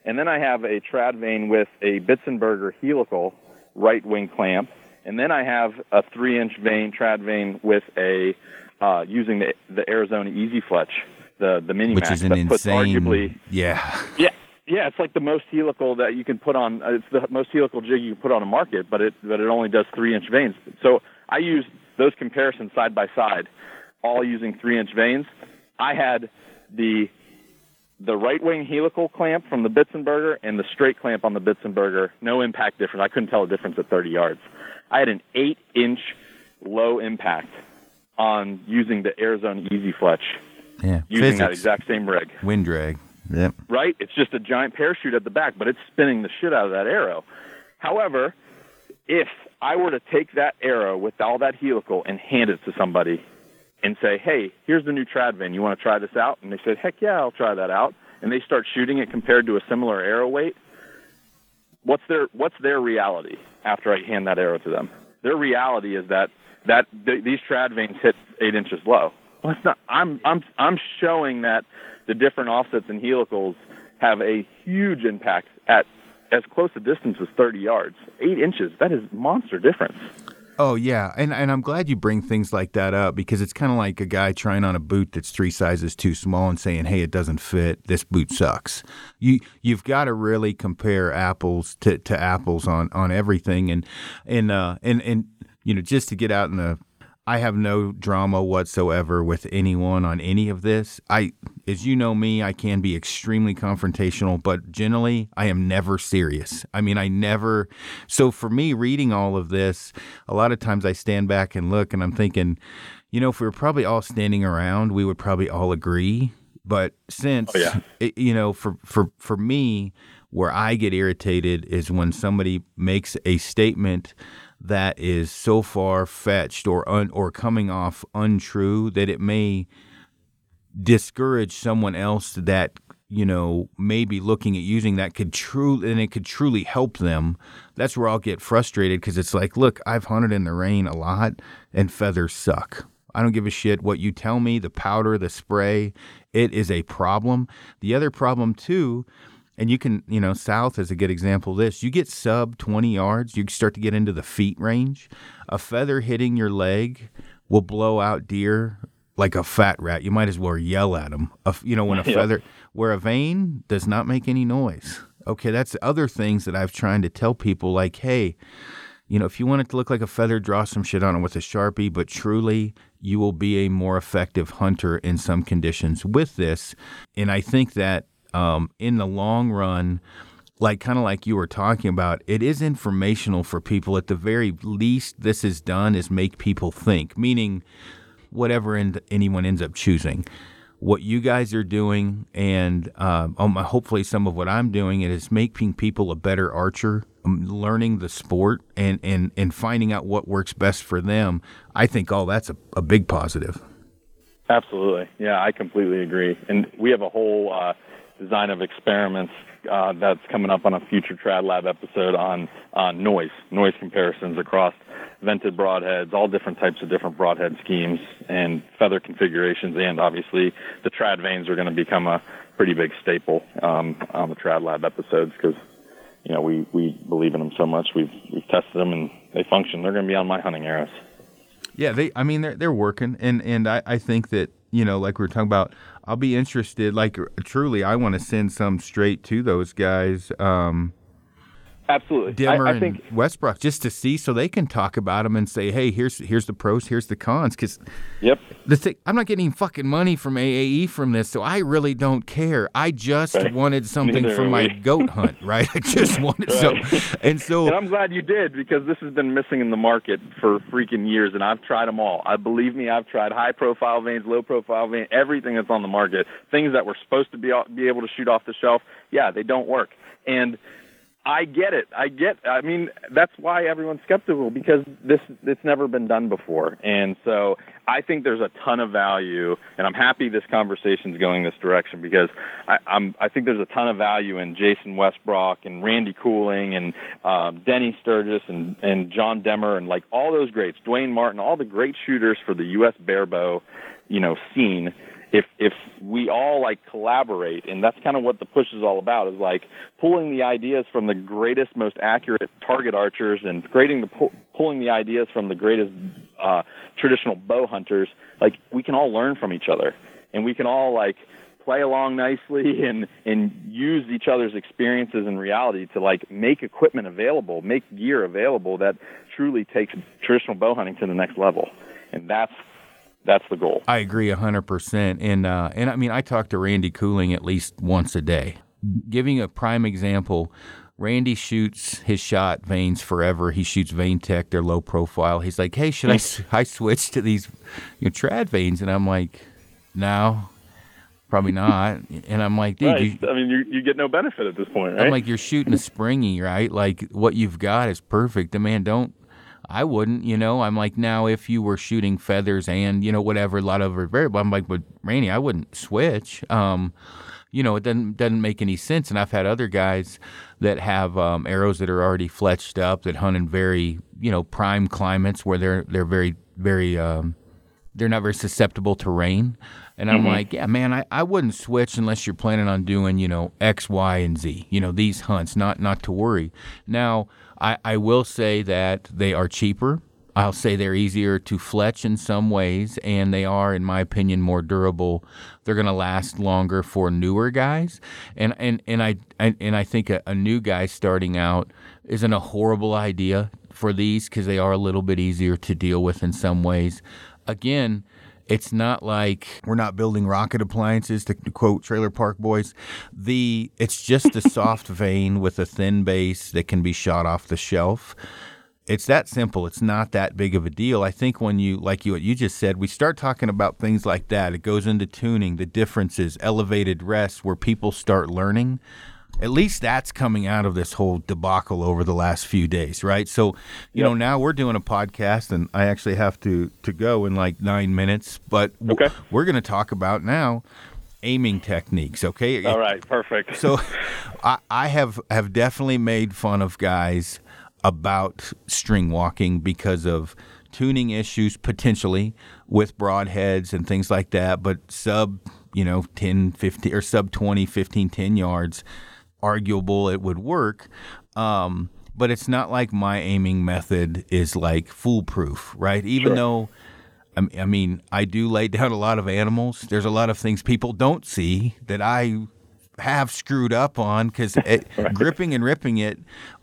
and then I have a trad vane with a Bitzenberger helical right wing clamp, and then I have a three inch vane trad vane with a uh, using the the Arizona Easy Fletch the the mini which is an insane. Arguably, yeah, yeah, yeah. It's like the most helical that you can put on. Uh, it's the most helical jig you can put on a market, but it but it only does three inch vanes. So I used those comparisons side by side, all using three inch vanes. I had the the right wing helical clamp from the Bitzenberger and the straight clamp on the Bitzenberger. No impact difference. I couldn't tell a difference at 30 yards. I had an eight inch low impact on using the Arizona Easy Fletch yeah. Using Physics. that exact same rig. Wind drag. Yep. Right? It's just a giant parachute at the back, but it's spinning the shit out of that arrow. However, if I were to take that arrow with all that helical and hand it to somebody and say, hey, here's the new Tradvane, you want to try this out? And they said, heck yeah, I'll try that out. And they start shooting it compared to a similar arrow weight. What's their what's their reality after I hand that arrow to them? Their reality is that that th- these Tradvanes hit eight inches low. Well, it's not. I'm I'm I'm showing that the different offsets and helicals have a huge impact at as close a distance as 30 yards. Eight inches. That is monster difference. Oh yeah, and and I'm glad you bring things like that up because it's kind of like a guy trying on a boot that's three sizes too small and saying, "Hey, it doesn't fit. This boot sucks." You you've got to really compare apples to, to apples on on everything, and and uh and and you know just to get out in the I have no drama whatsoever with anyone on any of this. I, as you know me, I can be extremely confrontational, but generally, I am never serious. I mean, I never. So for me, reading all of this, a lot of times I stand back and look, and I'm thinking, you know, if we were probably all standing around, we would probably all agree. But since, oh, yeah. it, you know, for for for me, where I get irritated is when somebody makes a statement that is so far fetched or un, or coming off untrue that it may discourage someone else that you know may be looking at using that could truly and it could truly help them. That's where i'll get frustrated because it's like look i've hunted in the rain a lot and feathers suck. I don't give a shit what you tell me the powder the spray. It is a problem. The other problem too and you can, you know, south is a good example of this. You get sub 20 yards, you start to get into the feet range. A feather hitting your leg will blow out deer like a fat rat. You might as well yell at them. you know, when a feather, where a vane does not make any noise. Okay, that's other things that I've trying to tell people like, hey, you know, if you want it to look like a feather, draw some shit on it with a Sharpie, but truly, you will be a more effective hunter in some conditions with this. And I think that um, in the long run, like kind of like you were talking about, it is informational for people. At the very least, this is done is make people think, meaning whatever end, anyone ends up choosing. What you guys are doing, and um, um, hopefully some of what I'm doing, is making people a better archer, um, learning the sport, and, and, and finding out what works best for them. I think all that's a, a big positive. Absolutely. Yeah, I completely agree. And we have a whole uh, design of experiments uh, that's coming up on a future Trad Lab episode on on noise, noise comparisons across vented broadheads, all different types of different broadhead schemes and feather configurations, and obviously the Trad vanes are going to become a pretty big staple um, on the Trad Lab episodes because you know we we believe in them so much. We've we've tested them and they function. They're going to be on my hunting arrows. Yeah, they. I mean, they're they're working, and and I I think that you know, like we were talking about, I'll be interested. Like truly, I want to send some straight to those guys. Um, Absolutely, Demmer I, I and Westbrook, just to see, so they can talk about them and say, "Hey, here's here's the pros, here's the cons." Because yep, the thing, I'm not getting fucking money from AAE from this, so I really don't care. I just Right. wanted something Neither for my goat hunt, right? I just wanted Right. so, and so And I'm glad you did because this has been missing in the market for freaking years, and I've tried them all. I believe me, I've tried high profile vanes, low profile vanes, everything that's on the market. Things that were supposed to be be able to shoot off the shelf, yeah, they don't work. And I get it. I get. I mean, that's why everyone's skeptical because this it's never been done before, and so I think there's a ton of value, and I'm happy this conversation's going this direction because I, I'm I think there's a ton of value in Jason Westbrook and Randy Cooling and um, Denny Sturgis and and John Demmer and like all those greats, Dwayne Martin, all the great shooters for the U.S. barebow, you know, scene if if we all like collaborate and that's kind of what the push is all about is like pulling the ideas from the greatest most accurate target archers and creating the pu- pulling the ideas from the greatest uh traditional bow hunters like we can all learn from each other. And we can all like play along nicely and and use each other's experiences and reality to like make equipment available make gear available that truly takes traditional bow hunting to the next level. And that's that's the goal I agree hundred percent, and uh, and I mean I talk to Randy Cooling at least once a day. Giving a prime example, Randy shoots his shot vanes forever. He shoots Vanetec, they're low profile. He's like, hey, should I, I switch to these you know, trad vanes? And I'm like, no, probably not. And I'm like, dude, right. you, I mean, you you get no benefit at this point, right? I'm like, you're shooting a springy, right? Like what you've got is perfect. The man don't. I wouldn't, you know. I'm like now if you were shooting feathers and you know whatever, a lot of variable. I'm like, but Randy, I wouldn't switch. Um, you know, it doesn't doesn't make any sense. And I've had other guys that have um, arrows that are already fletched up that hunt in very you know prime climates where they're they're very very um, they're not very susceptible to rain. And I'm like, yeah, man, I, I wouldn't switch unless you're planning on doing, you know, X, Y, and Z, you know, these hunts, not not to worry. Now, I, I will say that they are cheaper. I'll say they're easier to fletch in some ways, and they are, in my opinion, more durable. They're going to last longer for newer guys, and and and I, and I think a, a new guy starting out isn't a horrible idea for these because they are a little bit easier to deal with in some ways. Again, it's not like we're not building rocket appliances to quote Trailer Park Boys. The it's just a soft vane with a thin base that can be shot off the shelf. It's that simple. It's not that big of a deal. I think when you like you what you just said, we start talking about things like that. It goes into tuning, the differences, elevated rest, where people start learning. At least that's coming out of this whole debacle over the last few days, right? So, you know, now we're doing a podcast, and I actually have to to go in like nine minutes, but w- we're going to talk about now aiming techniques. Okay, All right, perfect. so I, I have have definitely made fun of guys about string walking because of tuning issues potentially with broadheads and things like that but sub you know 10 15 or sub 20 15 10 yards arguable it would work um, but it's not like my aiming method is like foolproof right even Sure. though I I mean, I do lay down a lot of animals. There's a lot of things people don't see that I have screwed up on because gripping and ripping it,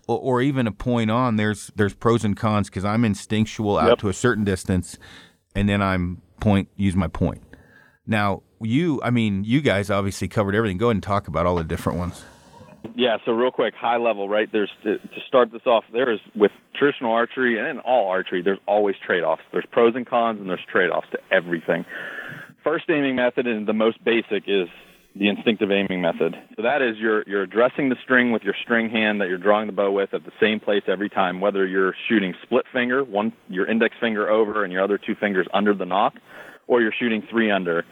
or, or even a point on. There's there's pros and cons because I'm instinctual out Yep. to a certain distance, and then I'm point use my point. Now you, I mean, you guys obviously covered everything. Go ahead and talk about all the different ones. Yeah, so real quick, high level, right? There's to, to start this off. There is with traditional archery and in all archery, there's always trade-offs. There's pros and cons, and there's trade-offs to everything. First aiming method and the most basic is the instinctive aiming method. So that is you're you're addressing the string with your string hand that you're drawing the bow with at the same place every time, whether you're shooting split finger, one your index finger over and your other two fingers under the nock, or you're shooting three under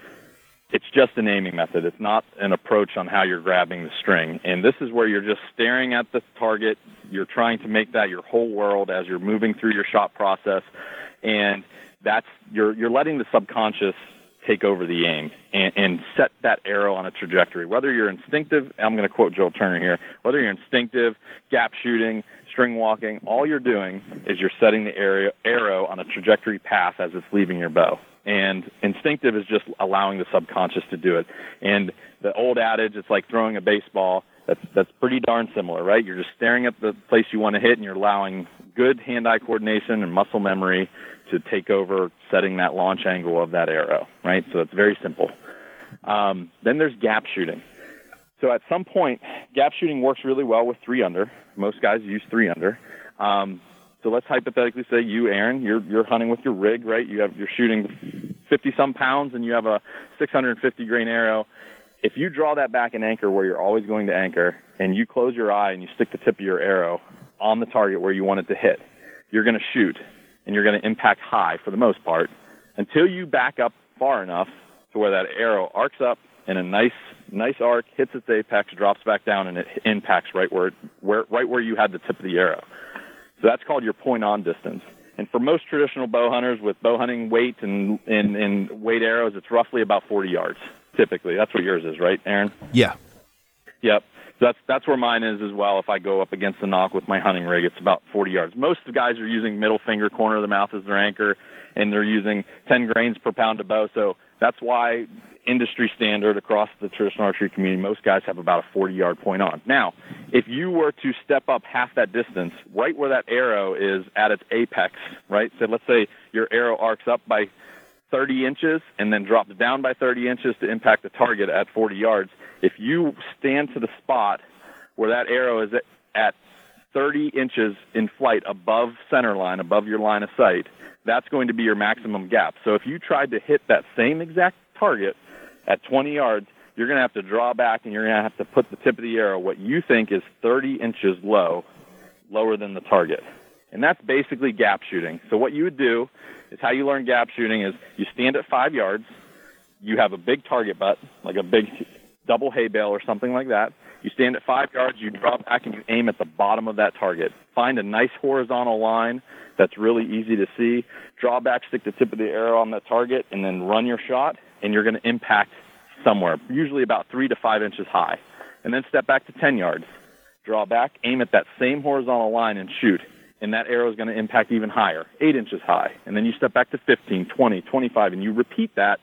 it's just an aiming method. It's not an approach on how you're grabbing the string. And this is where you're just staring at the target. You're trying to make that your whole world as you're moving through your shot process. And that's you're you're letting the subconscious take over the aim and, and set that arrow on a trajectory. Whether you're instinctive, I'm going to quote Joel Turner here. Whether you're instinctive, gap shooting, string walking, all you're doing is you're setting the arrow, arrow on a trajectory path as it's leaving your bow. And instinctive is just allowing the subconscious to do it. And the old adage, it's like throwing a baseball. That's that's pretty darn similar, right? You're just staring at the place you want to hit, and you're allowing good hand-eye coordination and muscle memory to take over setting that launch angle of that arrow, right? So it's very simple. Um, then there's gap shooting. So at some point, gap shooting works really well with three under. Most guys use three under. Um, so let's hypothetically say you, Aaron, you're you're hunting with your rig, right? You have you're shooting 50 some pounds and you have a 650 grain arrow. If you draw that back and anchor where you're always going to anchor, and you close your eye and you stick the tip of your arrow on the target where you want it to hit, you're going to shoot and you're going to impact high for the most part until you back up far enough to where that arrow arcs up in a nice nice arc, hits its apex, drops back down, and it impacts right where where right where you had the tip of the arrow. So that's called your point on distance. And for most traditional bow hunters with bow hunting weight and, and, and weight arrows, it's roughly about 40 yards, typically. That's what yours is, right, Aaron? Yeah. Yep. That's that's where mine is as well. If I go up against the nock with my hunting rig, it's about 40 yards. Most of the guys are using middle finger corner of the mouth as their anchor, and they're using 10 grains per pound of bow. So that's why industry standard across the traditional archery community, most guys have about a 40 yard point on. Now, if you were to step up half that distance, right where that arrow is at its apex, right? So let's say your arrow arcs up by 30 inches and then drops down by 30 inches to impact the target at 40 yards. If you stand to the spot where that arrow is at 30 inches in flight above center line, above your line of sight, that's going to be your maximum gap. So if you tried to hit that same exact target at 20 yards, you're going to have to draw back and you're going to have to put the tip of the arrow what you think is 30 inches low, lower than the target. And that's basically gap shooting. So what you would do is how you learn gap shooting is you stand at five yards, you have a big target butt, like a big double hay bale or something like that. You stand at five yards, you drop back and you aim at the bottom of that target. Find a nice horizontal line that's really easy to see. Draw back, stick the tip of the arrow on that target, and then run your shot, and you're going to impact somewhere, usually about three to five inches high. And then step back to 10 yards. Draw back, aim at that same horizontal line, and shoot. And that arrow is going to impact even higher, eight inches high. And then you step back to 15, 20, 25, and you repeat that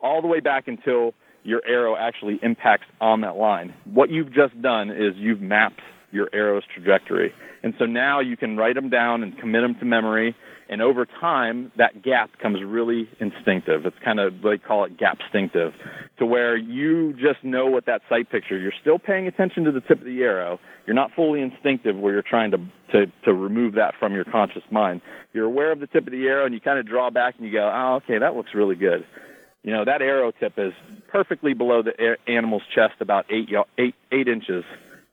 all the way back until your arrow actually impacts on that line. What you've just done is you've mapped your arrow's trajectory. And so now you can write them down and commit them to memory. And over time, that gap becomes really instinctive. It's kind of, they call it gap instinctive, to where you just know what that sight picture. You're still paying attention to the tip of the arrow. You're not fully instinctive where you're trying to, to, to remove that from your conscious mind. You're aware of the tip of the arrow and you kind of draw back and you go, oh, okay, that looks really good. You know, that arrow tip is perfectly below the animal's chest, about eight, eight, eight inches.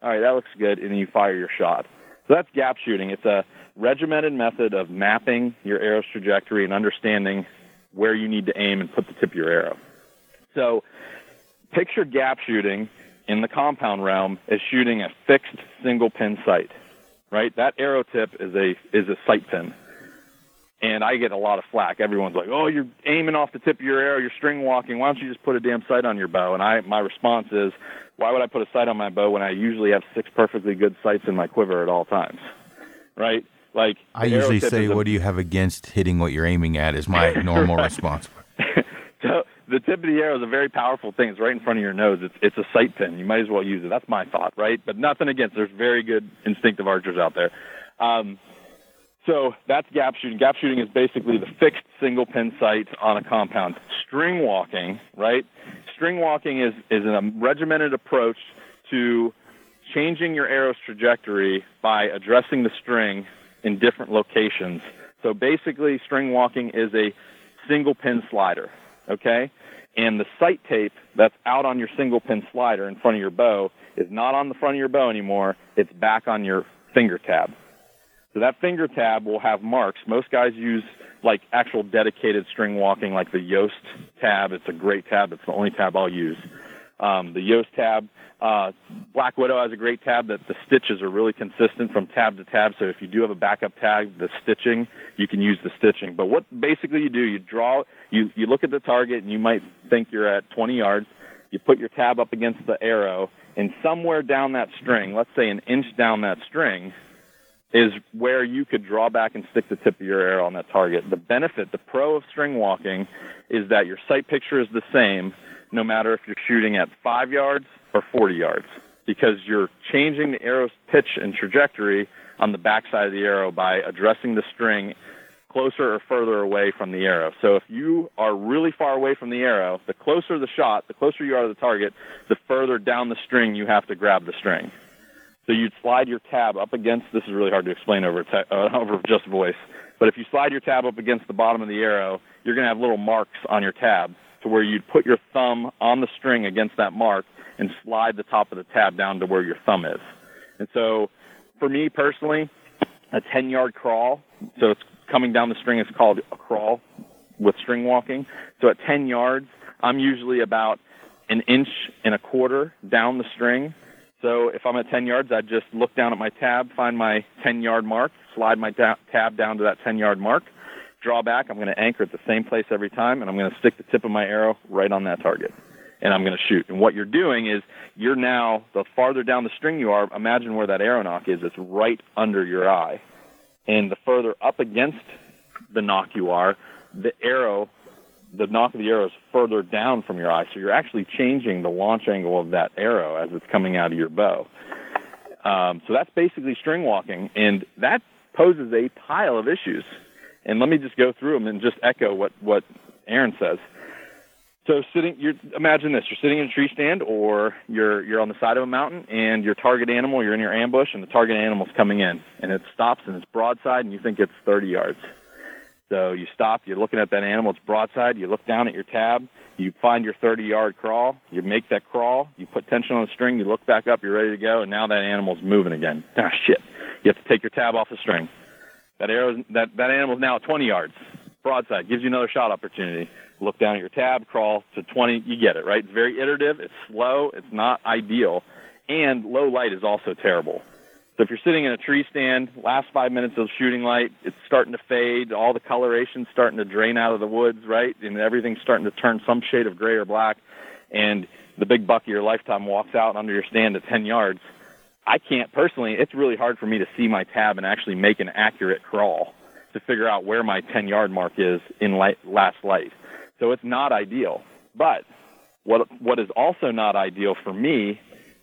All right, that looks good, and then you fire your shot. So that's gap shooting. It's a regimented method of mapping your arrow's trajectory and understanding where you need to aim and put the tip of your arrow. So picture gap shooting in the compound realm as shooting a fixed single pin sight, right? That arrow tip is a is a sight pin and I get a lot of flack. Everyone's like, "Oh, you're aiming off the tip of your arrow. You're string walking. Why don't you just put a damn sight on your bow?" And I, my response is, "Why would I put a sight on my bow when I usually have six perfectly good sights in my quiver at all times?" Right? Like I usually say, "What do you have against hitting what you're aiming at?" Is my normal response. so the tip of the arrow is a very powerful thing. It's right in front of your nose. It's it's a sight pin. You might as well use it. That's my thought, right? But nothing against. There's very good instinctive archers out there. Um, so that's gap shooting. Gap shooting is basically the fixed single pin sight on a compound. String walking, right? String walking is, is a regimented approach to changing your arrow's trajectory by addressing the string in different locations. So basically, string walking is a single pin slider, okay? And the sight tape that's out on your single pin slider in front of your bow is not on the front of your bow anymore. It's back on your finger tab. So that finger tab will have marks. Most guys use like actual dedicated string walking, like the Yost tab. It's a great tab. It's the only tab I'll use. Um, the Yost tab. Uh, Black Widow has a great tab that the stitches are really consistent from tab to tab. So if you do have a backup tag, the stitching, you can use the stitching. But what basically you do, you draw, you, you look at the target and you might think you're at 20 yards. You put your tab up against the arrow and somewhere down that string, let's say an inch down that string, is where you could draw back and stick the tip of your arrow on that target. The benefit, the pro of string walking, is that your sight picture is the same no matter if you're shooting at five yards or 40 yards because you're changing the arrow's pitch and trajectory on the backside of the arrow by addressing the string closer or further away from the arrow. So if you are really far away from the arrow, the closer the shot, the closer you are to the target, the further down the string you have to grab the string. So you'd slide your tab up against. This is really hard to explain over te- uh, over just voice. But if you slide your tab up against the bottom of the arrow, you're going to have little marks on your tab to where you'd put your thumb on the string against that mark and slide the top of the tab down to where your thumb is. And so, for me personally, a 10 yard crawl. So it's coming down the string. It's called a crawl with string walking. So at 10 yards, I'm usually about an inch and a quarter down the string so if I'm at 10 yards, I just look down at my tab, find my 10 yard mark, slide my tab down to that 10 yard mark, draw back. I'm going to anchor at the same place every time, and I'm going to stick the tip of my arrow right on that target. And I'm going to shoot. And what you're doing is you're now, the farther down the string you are, imagine where that arrow nock is. It's right under your eye. And the further up against the nock you are, the arrow the nock of the arrow is further down from your eye, so you're actually changing the launch angle of that arrow as it's coming out of your bow. Um, so that's basically string walking, and that poses a pile of issues. And let me just go through them and just echo what what Aaron says. So sitting, you imagine this: you're sitting in a tree stand, or you're you're on the side of a mountain, and your target animal, you're in your ambush, and the target animal's coming in, and it stops and it's broadside, and you think it's 30 yards. So you stop, you're looking at that animal, it's broadside, you look down at your tab, you find your 30 yard crawl, you make that crawl, you put tension on the string, you look back up, you're ready to go, and now that animal's moving again. Ah, shit. You have to take your tab off the string. That arrow, that, that animal's now at 20 yards. Broadside, gives you another shot opportunity. Look down at your tab, crawl to 20, you get it, right? It's very iterative, it's slow, it's not ideal, and low light is also terrible. So if you're sitting in a tree stand, last five minutes of shooting light, it's starting to fade, all the coloration's starting to drain out of the woods, right? And everything's starting to turn some shade of gray or black. And the big buck of your lifetime walks out under your stand at 10 yards. I can't personally, it's really hard for me to see my tab and actually make an accurate crawl to figure out where my 10 yard mark is in light, last light. So it's not ideal. But what, what is also not ideal for me,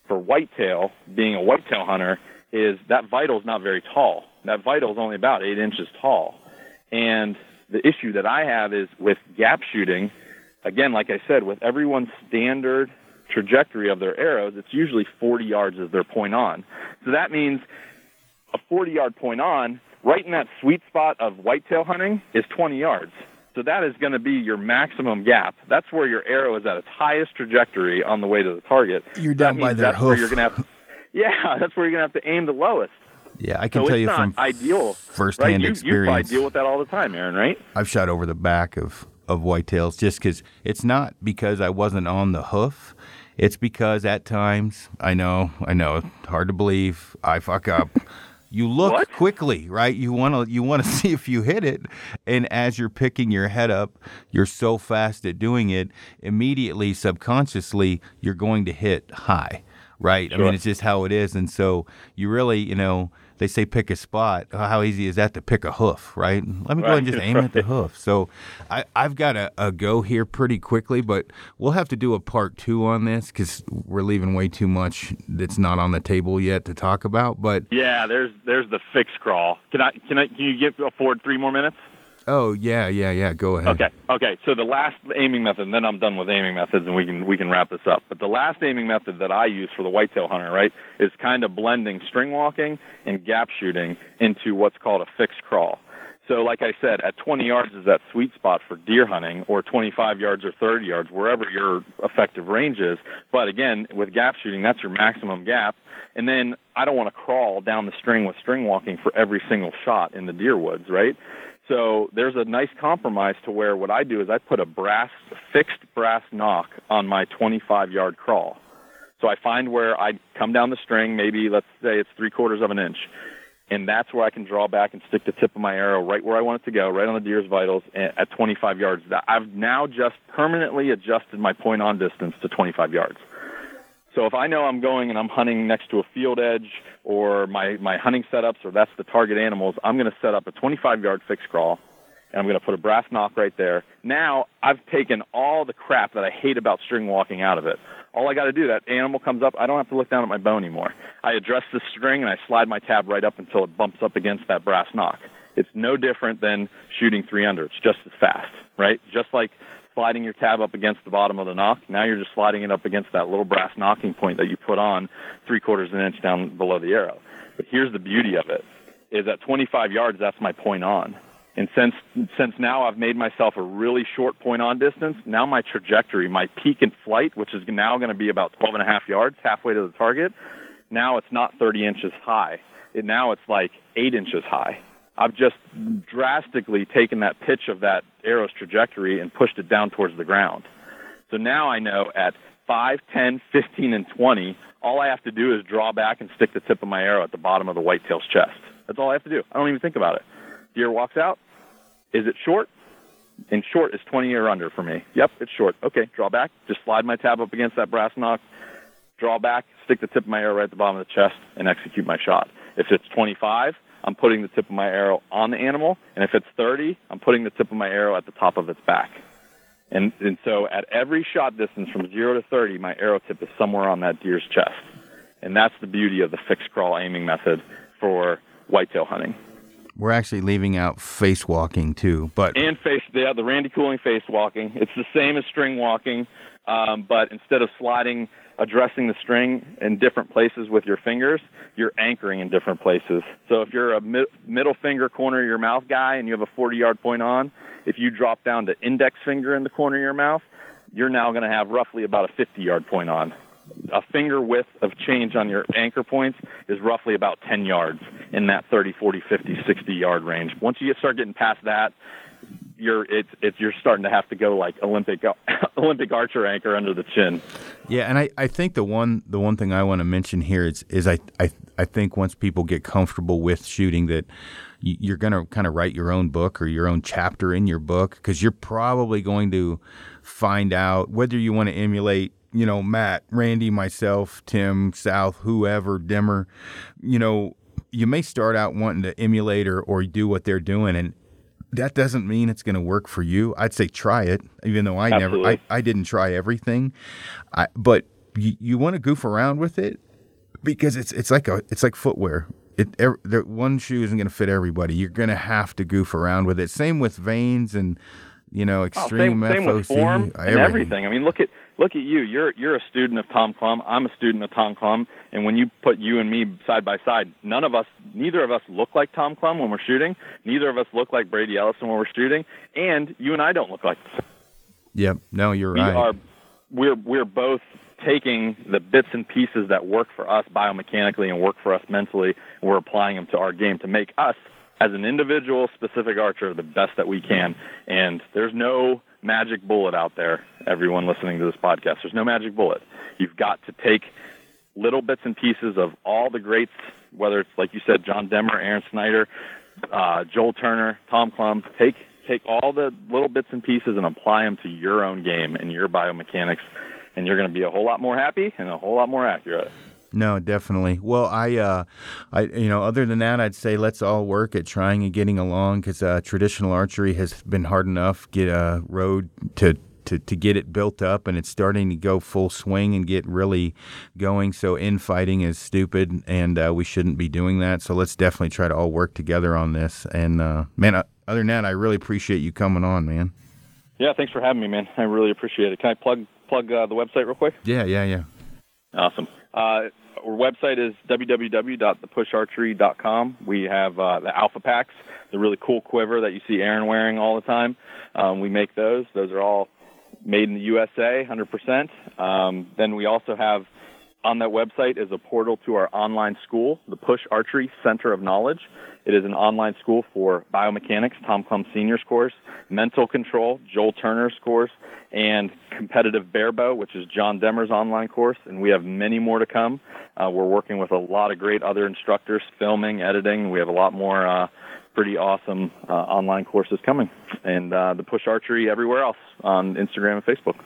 for whitetail, being a whitetail hunter, is that vital is not very tall. That vital is only about eight inches tall. And the issue that I have is with gap shooting, again, like I said, with everyone's standard trajectory of their arrows, it's usually 40 yards as their point on. So that means a 40 yard point on, right in that sweet spot of whitetail hunting, is 20 yards. So that is going to be your maximum gap. That's where your arrow is at its highest trajectory on the way to the target. You're down by their that's hoof. Where you're going to have yeah, that's where you're gonna have to aim the lowest. Yeah, I can so tell it's you not from ideal, firsthand right? you, experience. You deal with that all the time, Aaron, right? I've shot over the back of of whitetails just because it's not because I wasn't on the hoof. It's because at times I know, I know, hard to believe, I fuck up. You look What? quickly, right? You want to you want to see if you hit it, and as you're picking your head up, you're so fast at doing it. Immediately, subconsciously, you're going to hit high, right? I mean, it's just how it is, and so you really, you know, they say pick a spot. How easy is that to pick a hoof, right? Let me go ahead and just Right, aim at the hoof. So I, I've got a, a go here pretty quickly, but we'll have to do a part two on this because we're leaving way too much that's not on the table yet to talk about. But Yeah, there's there's the fixed crawl. Can I can I can you get afford three more minutes? Oh yeah, yeah, yeah. Go ahead. Okay, okay. So the last aiming method, and then I'm done with aiming methods, and we can we can wrap this up. But the last aiming method that I use for the whitetail hunter, right, is kind of blending string walking and gap shooting into what's called a fixed crawl. So, like I said, at 20 yards is that sweet spot for deer hunting, or 25 yards or 30 yards, wherever your effective range is. But again, with gap shooting, that's your maximum gap. And then I don't want to crawl down the string with string walking for every single shot in the deer woods, right? So there's a nice compromise to where what I do is I put a brass, fixed brass nock on my 25 yard crawl. So I find where I come down the string, maybe let's say it's three quarters of an inch and that's where I can draw back and stick the tip of my arrow right where I want it to go, right on the deer's vitals at 25 yards. I've now just permanently adjusted my point on distance to 25 yards. So if I know I'm going and I'm hunting next to a field edge or my, my hunting setups or that's the target animals, I'm going to set up a 25 yard fixed crawl and I'm going to put a brass nock right there. Now I've taken all the crap that I hate about string walking out of it. All I got to do, that animal comes up, I don't have to look down at my bow anymore. I address the string and I slide my tab right up until it bumps up against that brass knock. It's no different than shooting three under. It's just as fast, right? Just like sliding your tab up against the bottom of the nock. Now you're just sliding it up against that little brass nocking point that you put on three quarters of an inch down below the arrow. But here's the beauty of it: is at 25 yards, that's my point on. And since since now I've made myself a really short point on distance, now my trajectory, my peak in flight, which is now going to be about 12 and a half yards, halfway to the target, now it's not 30 inches high. It, now it's like eight inches high. I've just drastically taken that pitch of that arrow's trajectory and pushed it down towards the ground. So now I know at 5, 10, 15, and 20, all I have to do is draw back and stick the tip of my arrow at the bottom of the whitetail's chest. That's all I have to do. I don't even think about it. Deer walks out, is it short? And short is 20 or under for me. Yep, it's short. Okay, draw back. Just slide my tab up against that brass nock, draw back, stick the tip of my arrow right at the bottom of the chest, and execute my shot. If it's 25, I'm putting the tip of my arrow on the animal, and if it's 30, I'm putting the tip of my arrow at the top of its back. And, and so at every shot distance from 0 to 30, my arrow tip is somewhere on that deer's chest. And that's the beauty of the fixed crawl aiming method for whitetail hunting. We're actually leaving out face walking too, but and face yeah, the Randy Cooling face walking. It's the same as string walking, um, but instead of sliding, addressing the string in different places with your fingers, you're anchoring in different places. So if you're a mi- middle finger corner of your mouth guy and you have a 40 yard point on, if you drop down to index finger in the corner of your mouth, you're now going to have roughly about a 50 yard point on a finger width of change on your anchor points is roughly about 10 yards in that 30, 40, 50, 60 yard range. Once you start getting past that, you're it's it's you're starting to have to go like Olympic Olympic archer anchor under the chin. Yeah, and I, I think the one the one thing I want to mention here is is I I I think once people get comfortable with shooting that you're going to kind of write your own book or your own chapter in your book because you're probably going to find out whether you want to emulate you know, Matt, Randy, myself, Tim, South, whoever, Demmer, you know, you may start out wanting to emulate or, or do what they're doing and that doesn't mean it's going to work for you. I'd say try it, even though I Absolutely. never, I, I didn't try everything. I, but you, you want to goof around with it because it's, it's like a, it's like footwear. It, every, the, one shoe isn't going to fit everybody. You're going to have to goof around with it. Same with vanes and, you know, oh, extreme oh, same, FOC, same with form everything. and everything. I mean, look at look at you. You're you're a student of Tom Clum. I'm a student of Tom Clum. And when you put you and me side by side, none of us, neither of us look like Tom Clum when we're shooting. Neither of us look like Brady Ellison when we're shooting. And you and I don't look like. Yep. No, you're we right. Are, we're we're both taking the bits and pieces that work for us biomechanically and work for us mentally, and we're applying them to our game to make us as an individual specific archer the best that we can. And there's no magic bullet out there, everyone listening to this podcast. There's no magic bullet. You've got to take little bits and pieces of all the greats, whether it's like you said, John Demmer, Aaron Snyder, uh, Joel Turner, Tom Clum. Take take all the little bits and pieces and apply them to your own game and your biomechanics, and you're going to be a whole lot more happy and a whole lot more accurate. No, definitely. Well, I, uh, I, you know, other than that, I'd say let's all work at trying and getting along because uh, traditional archery has been hard enough. Get a road to to, to get it built up and it's starting to go full swing and get really going. So infighting is stupid and uh, we shouldn't be doing that. So let's definitely try to all work together on this. And uh, man, uh, other than that, I really appreciate you coming on, man. Yeah, thanks for having me, man. I really appreciate it. Can I plug plug uh, the website real quick? Yeah, yeah, yeah. Awesome. Uh, our website is www.thepusharchery.com. We have uh, the Alpha Packs, the really cool quiver that you see Aaron wearing all the time. Um, we make those. Those are all made in the USA, 100%. Um, then we also have on that website is a portal to our online school, the Push Archery Center of Knowledge. It is an online school for biomechanics, Tom Clum Senior's course, mental control, Joel Turner's course, and competitive barebow, which is John Demmer's online course. And we have many more to come. Uh, we're working with a lot of great other instructors, filming, editing. We have a lot more uh, pretty awesome uh, online courses coming. And uh, the Push Archery everywhere else on Instagram and Facebook.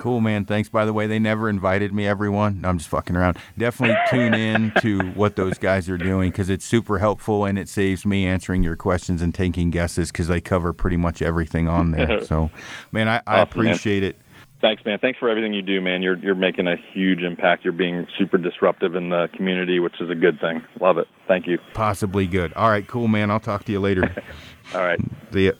Cool, man. Thanks. By the way, they never invited me, everyone. No, I'm just fucking around. Definitely tune in to what those guys are doing because it's super helpful and it saves me answering your questions and taking guesses because they cover pretty much everything on there. So, man, I, I Awesome, man. appreciate it. Thanks, man. Thanks for everything you do, man. You're you're making a huge impact. You're being super disruptive in the community, which is a good thing. Love it. Thank you. Possibly good. All right, cool, man. I'll talk to you later. All right. See ya.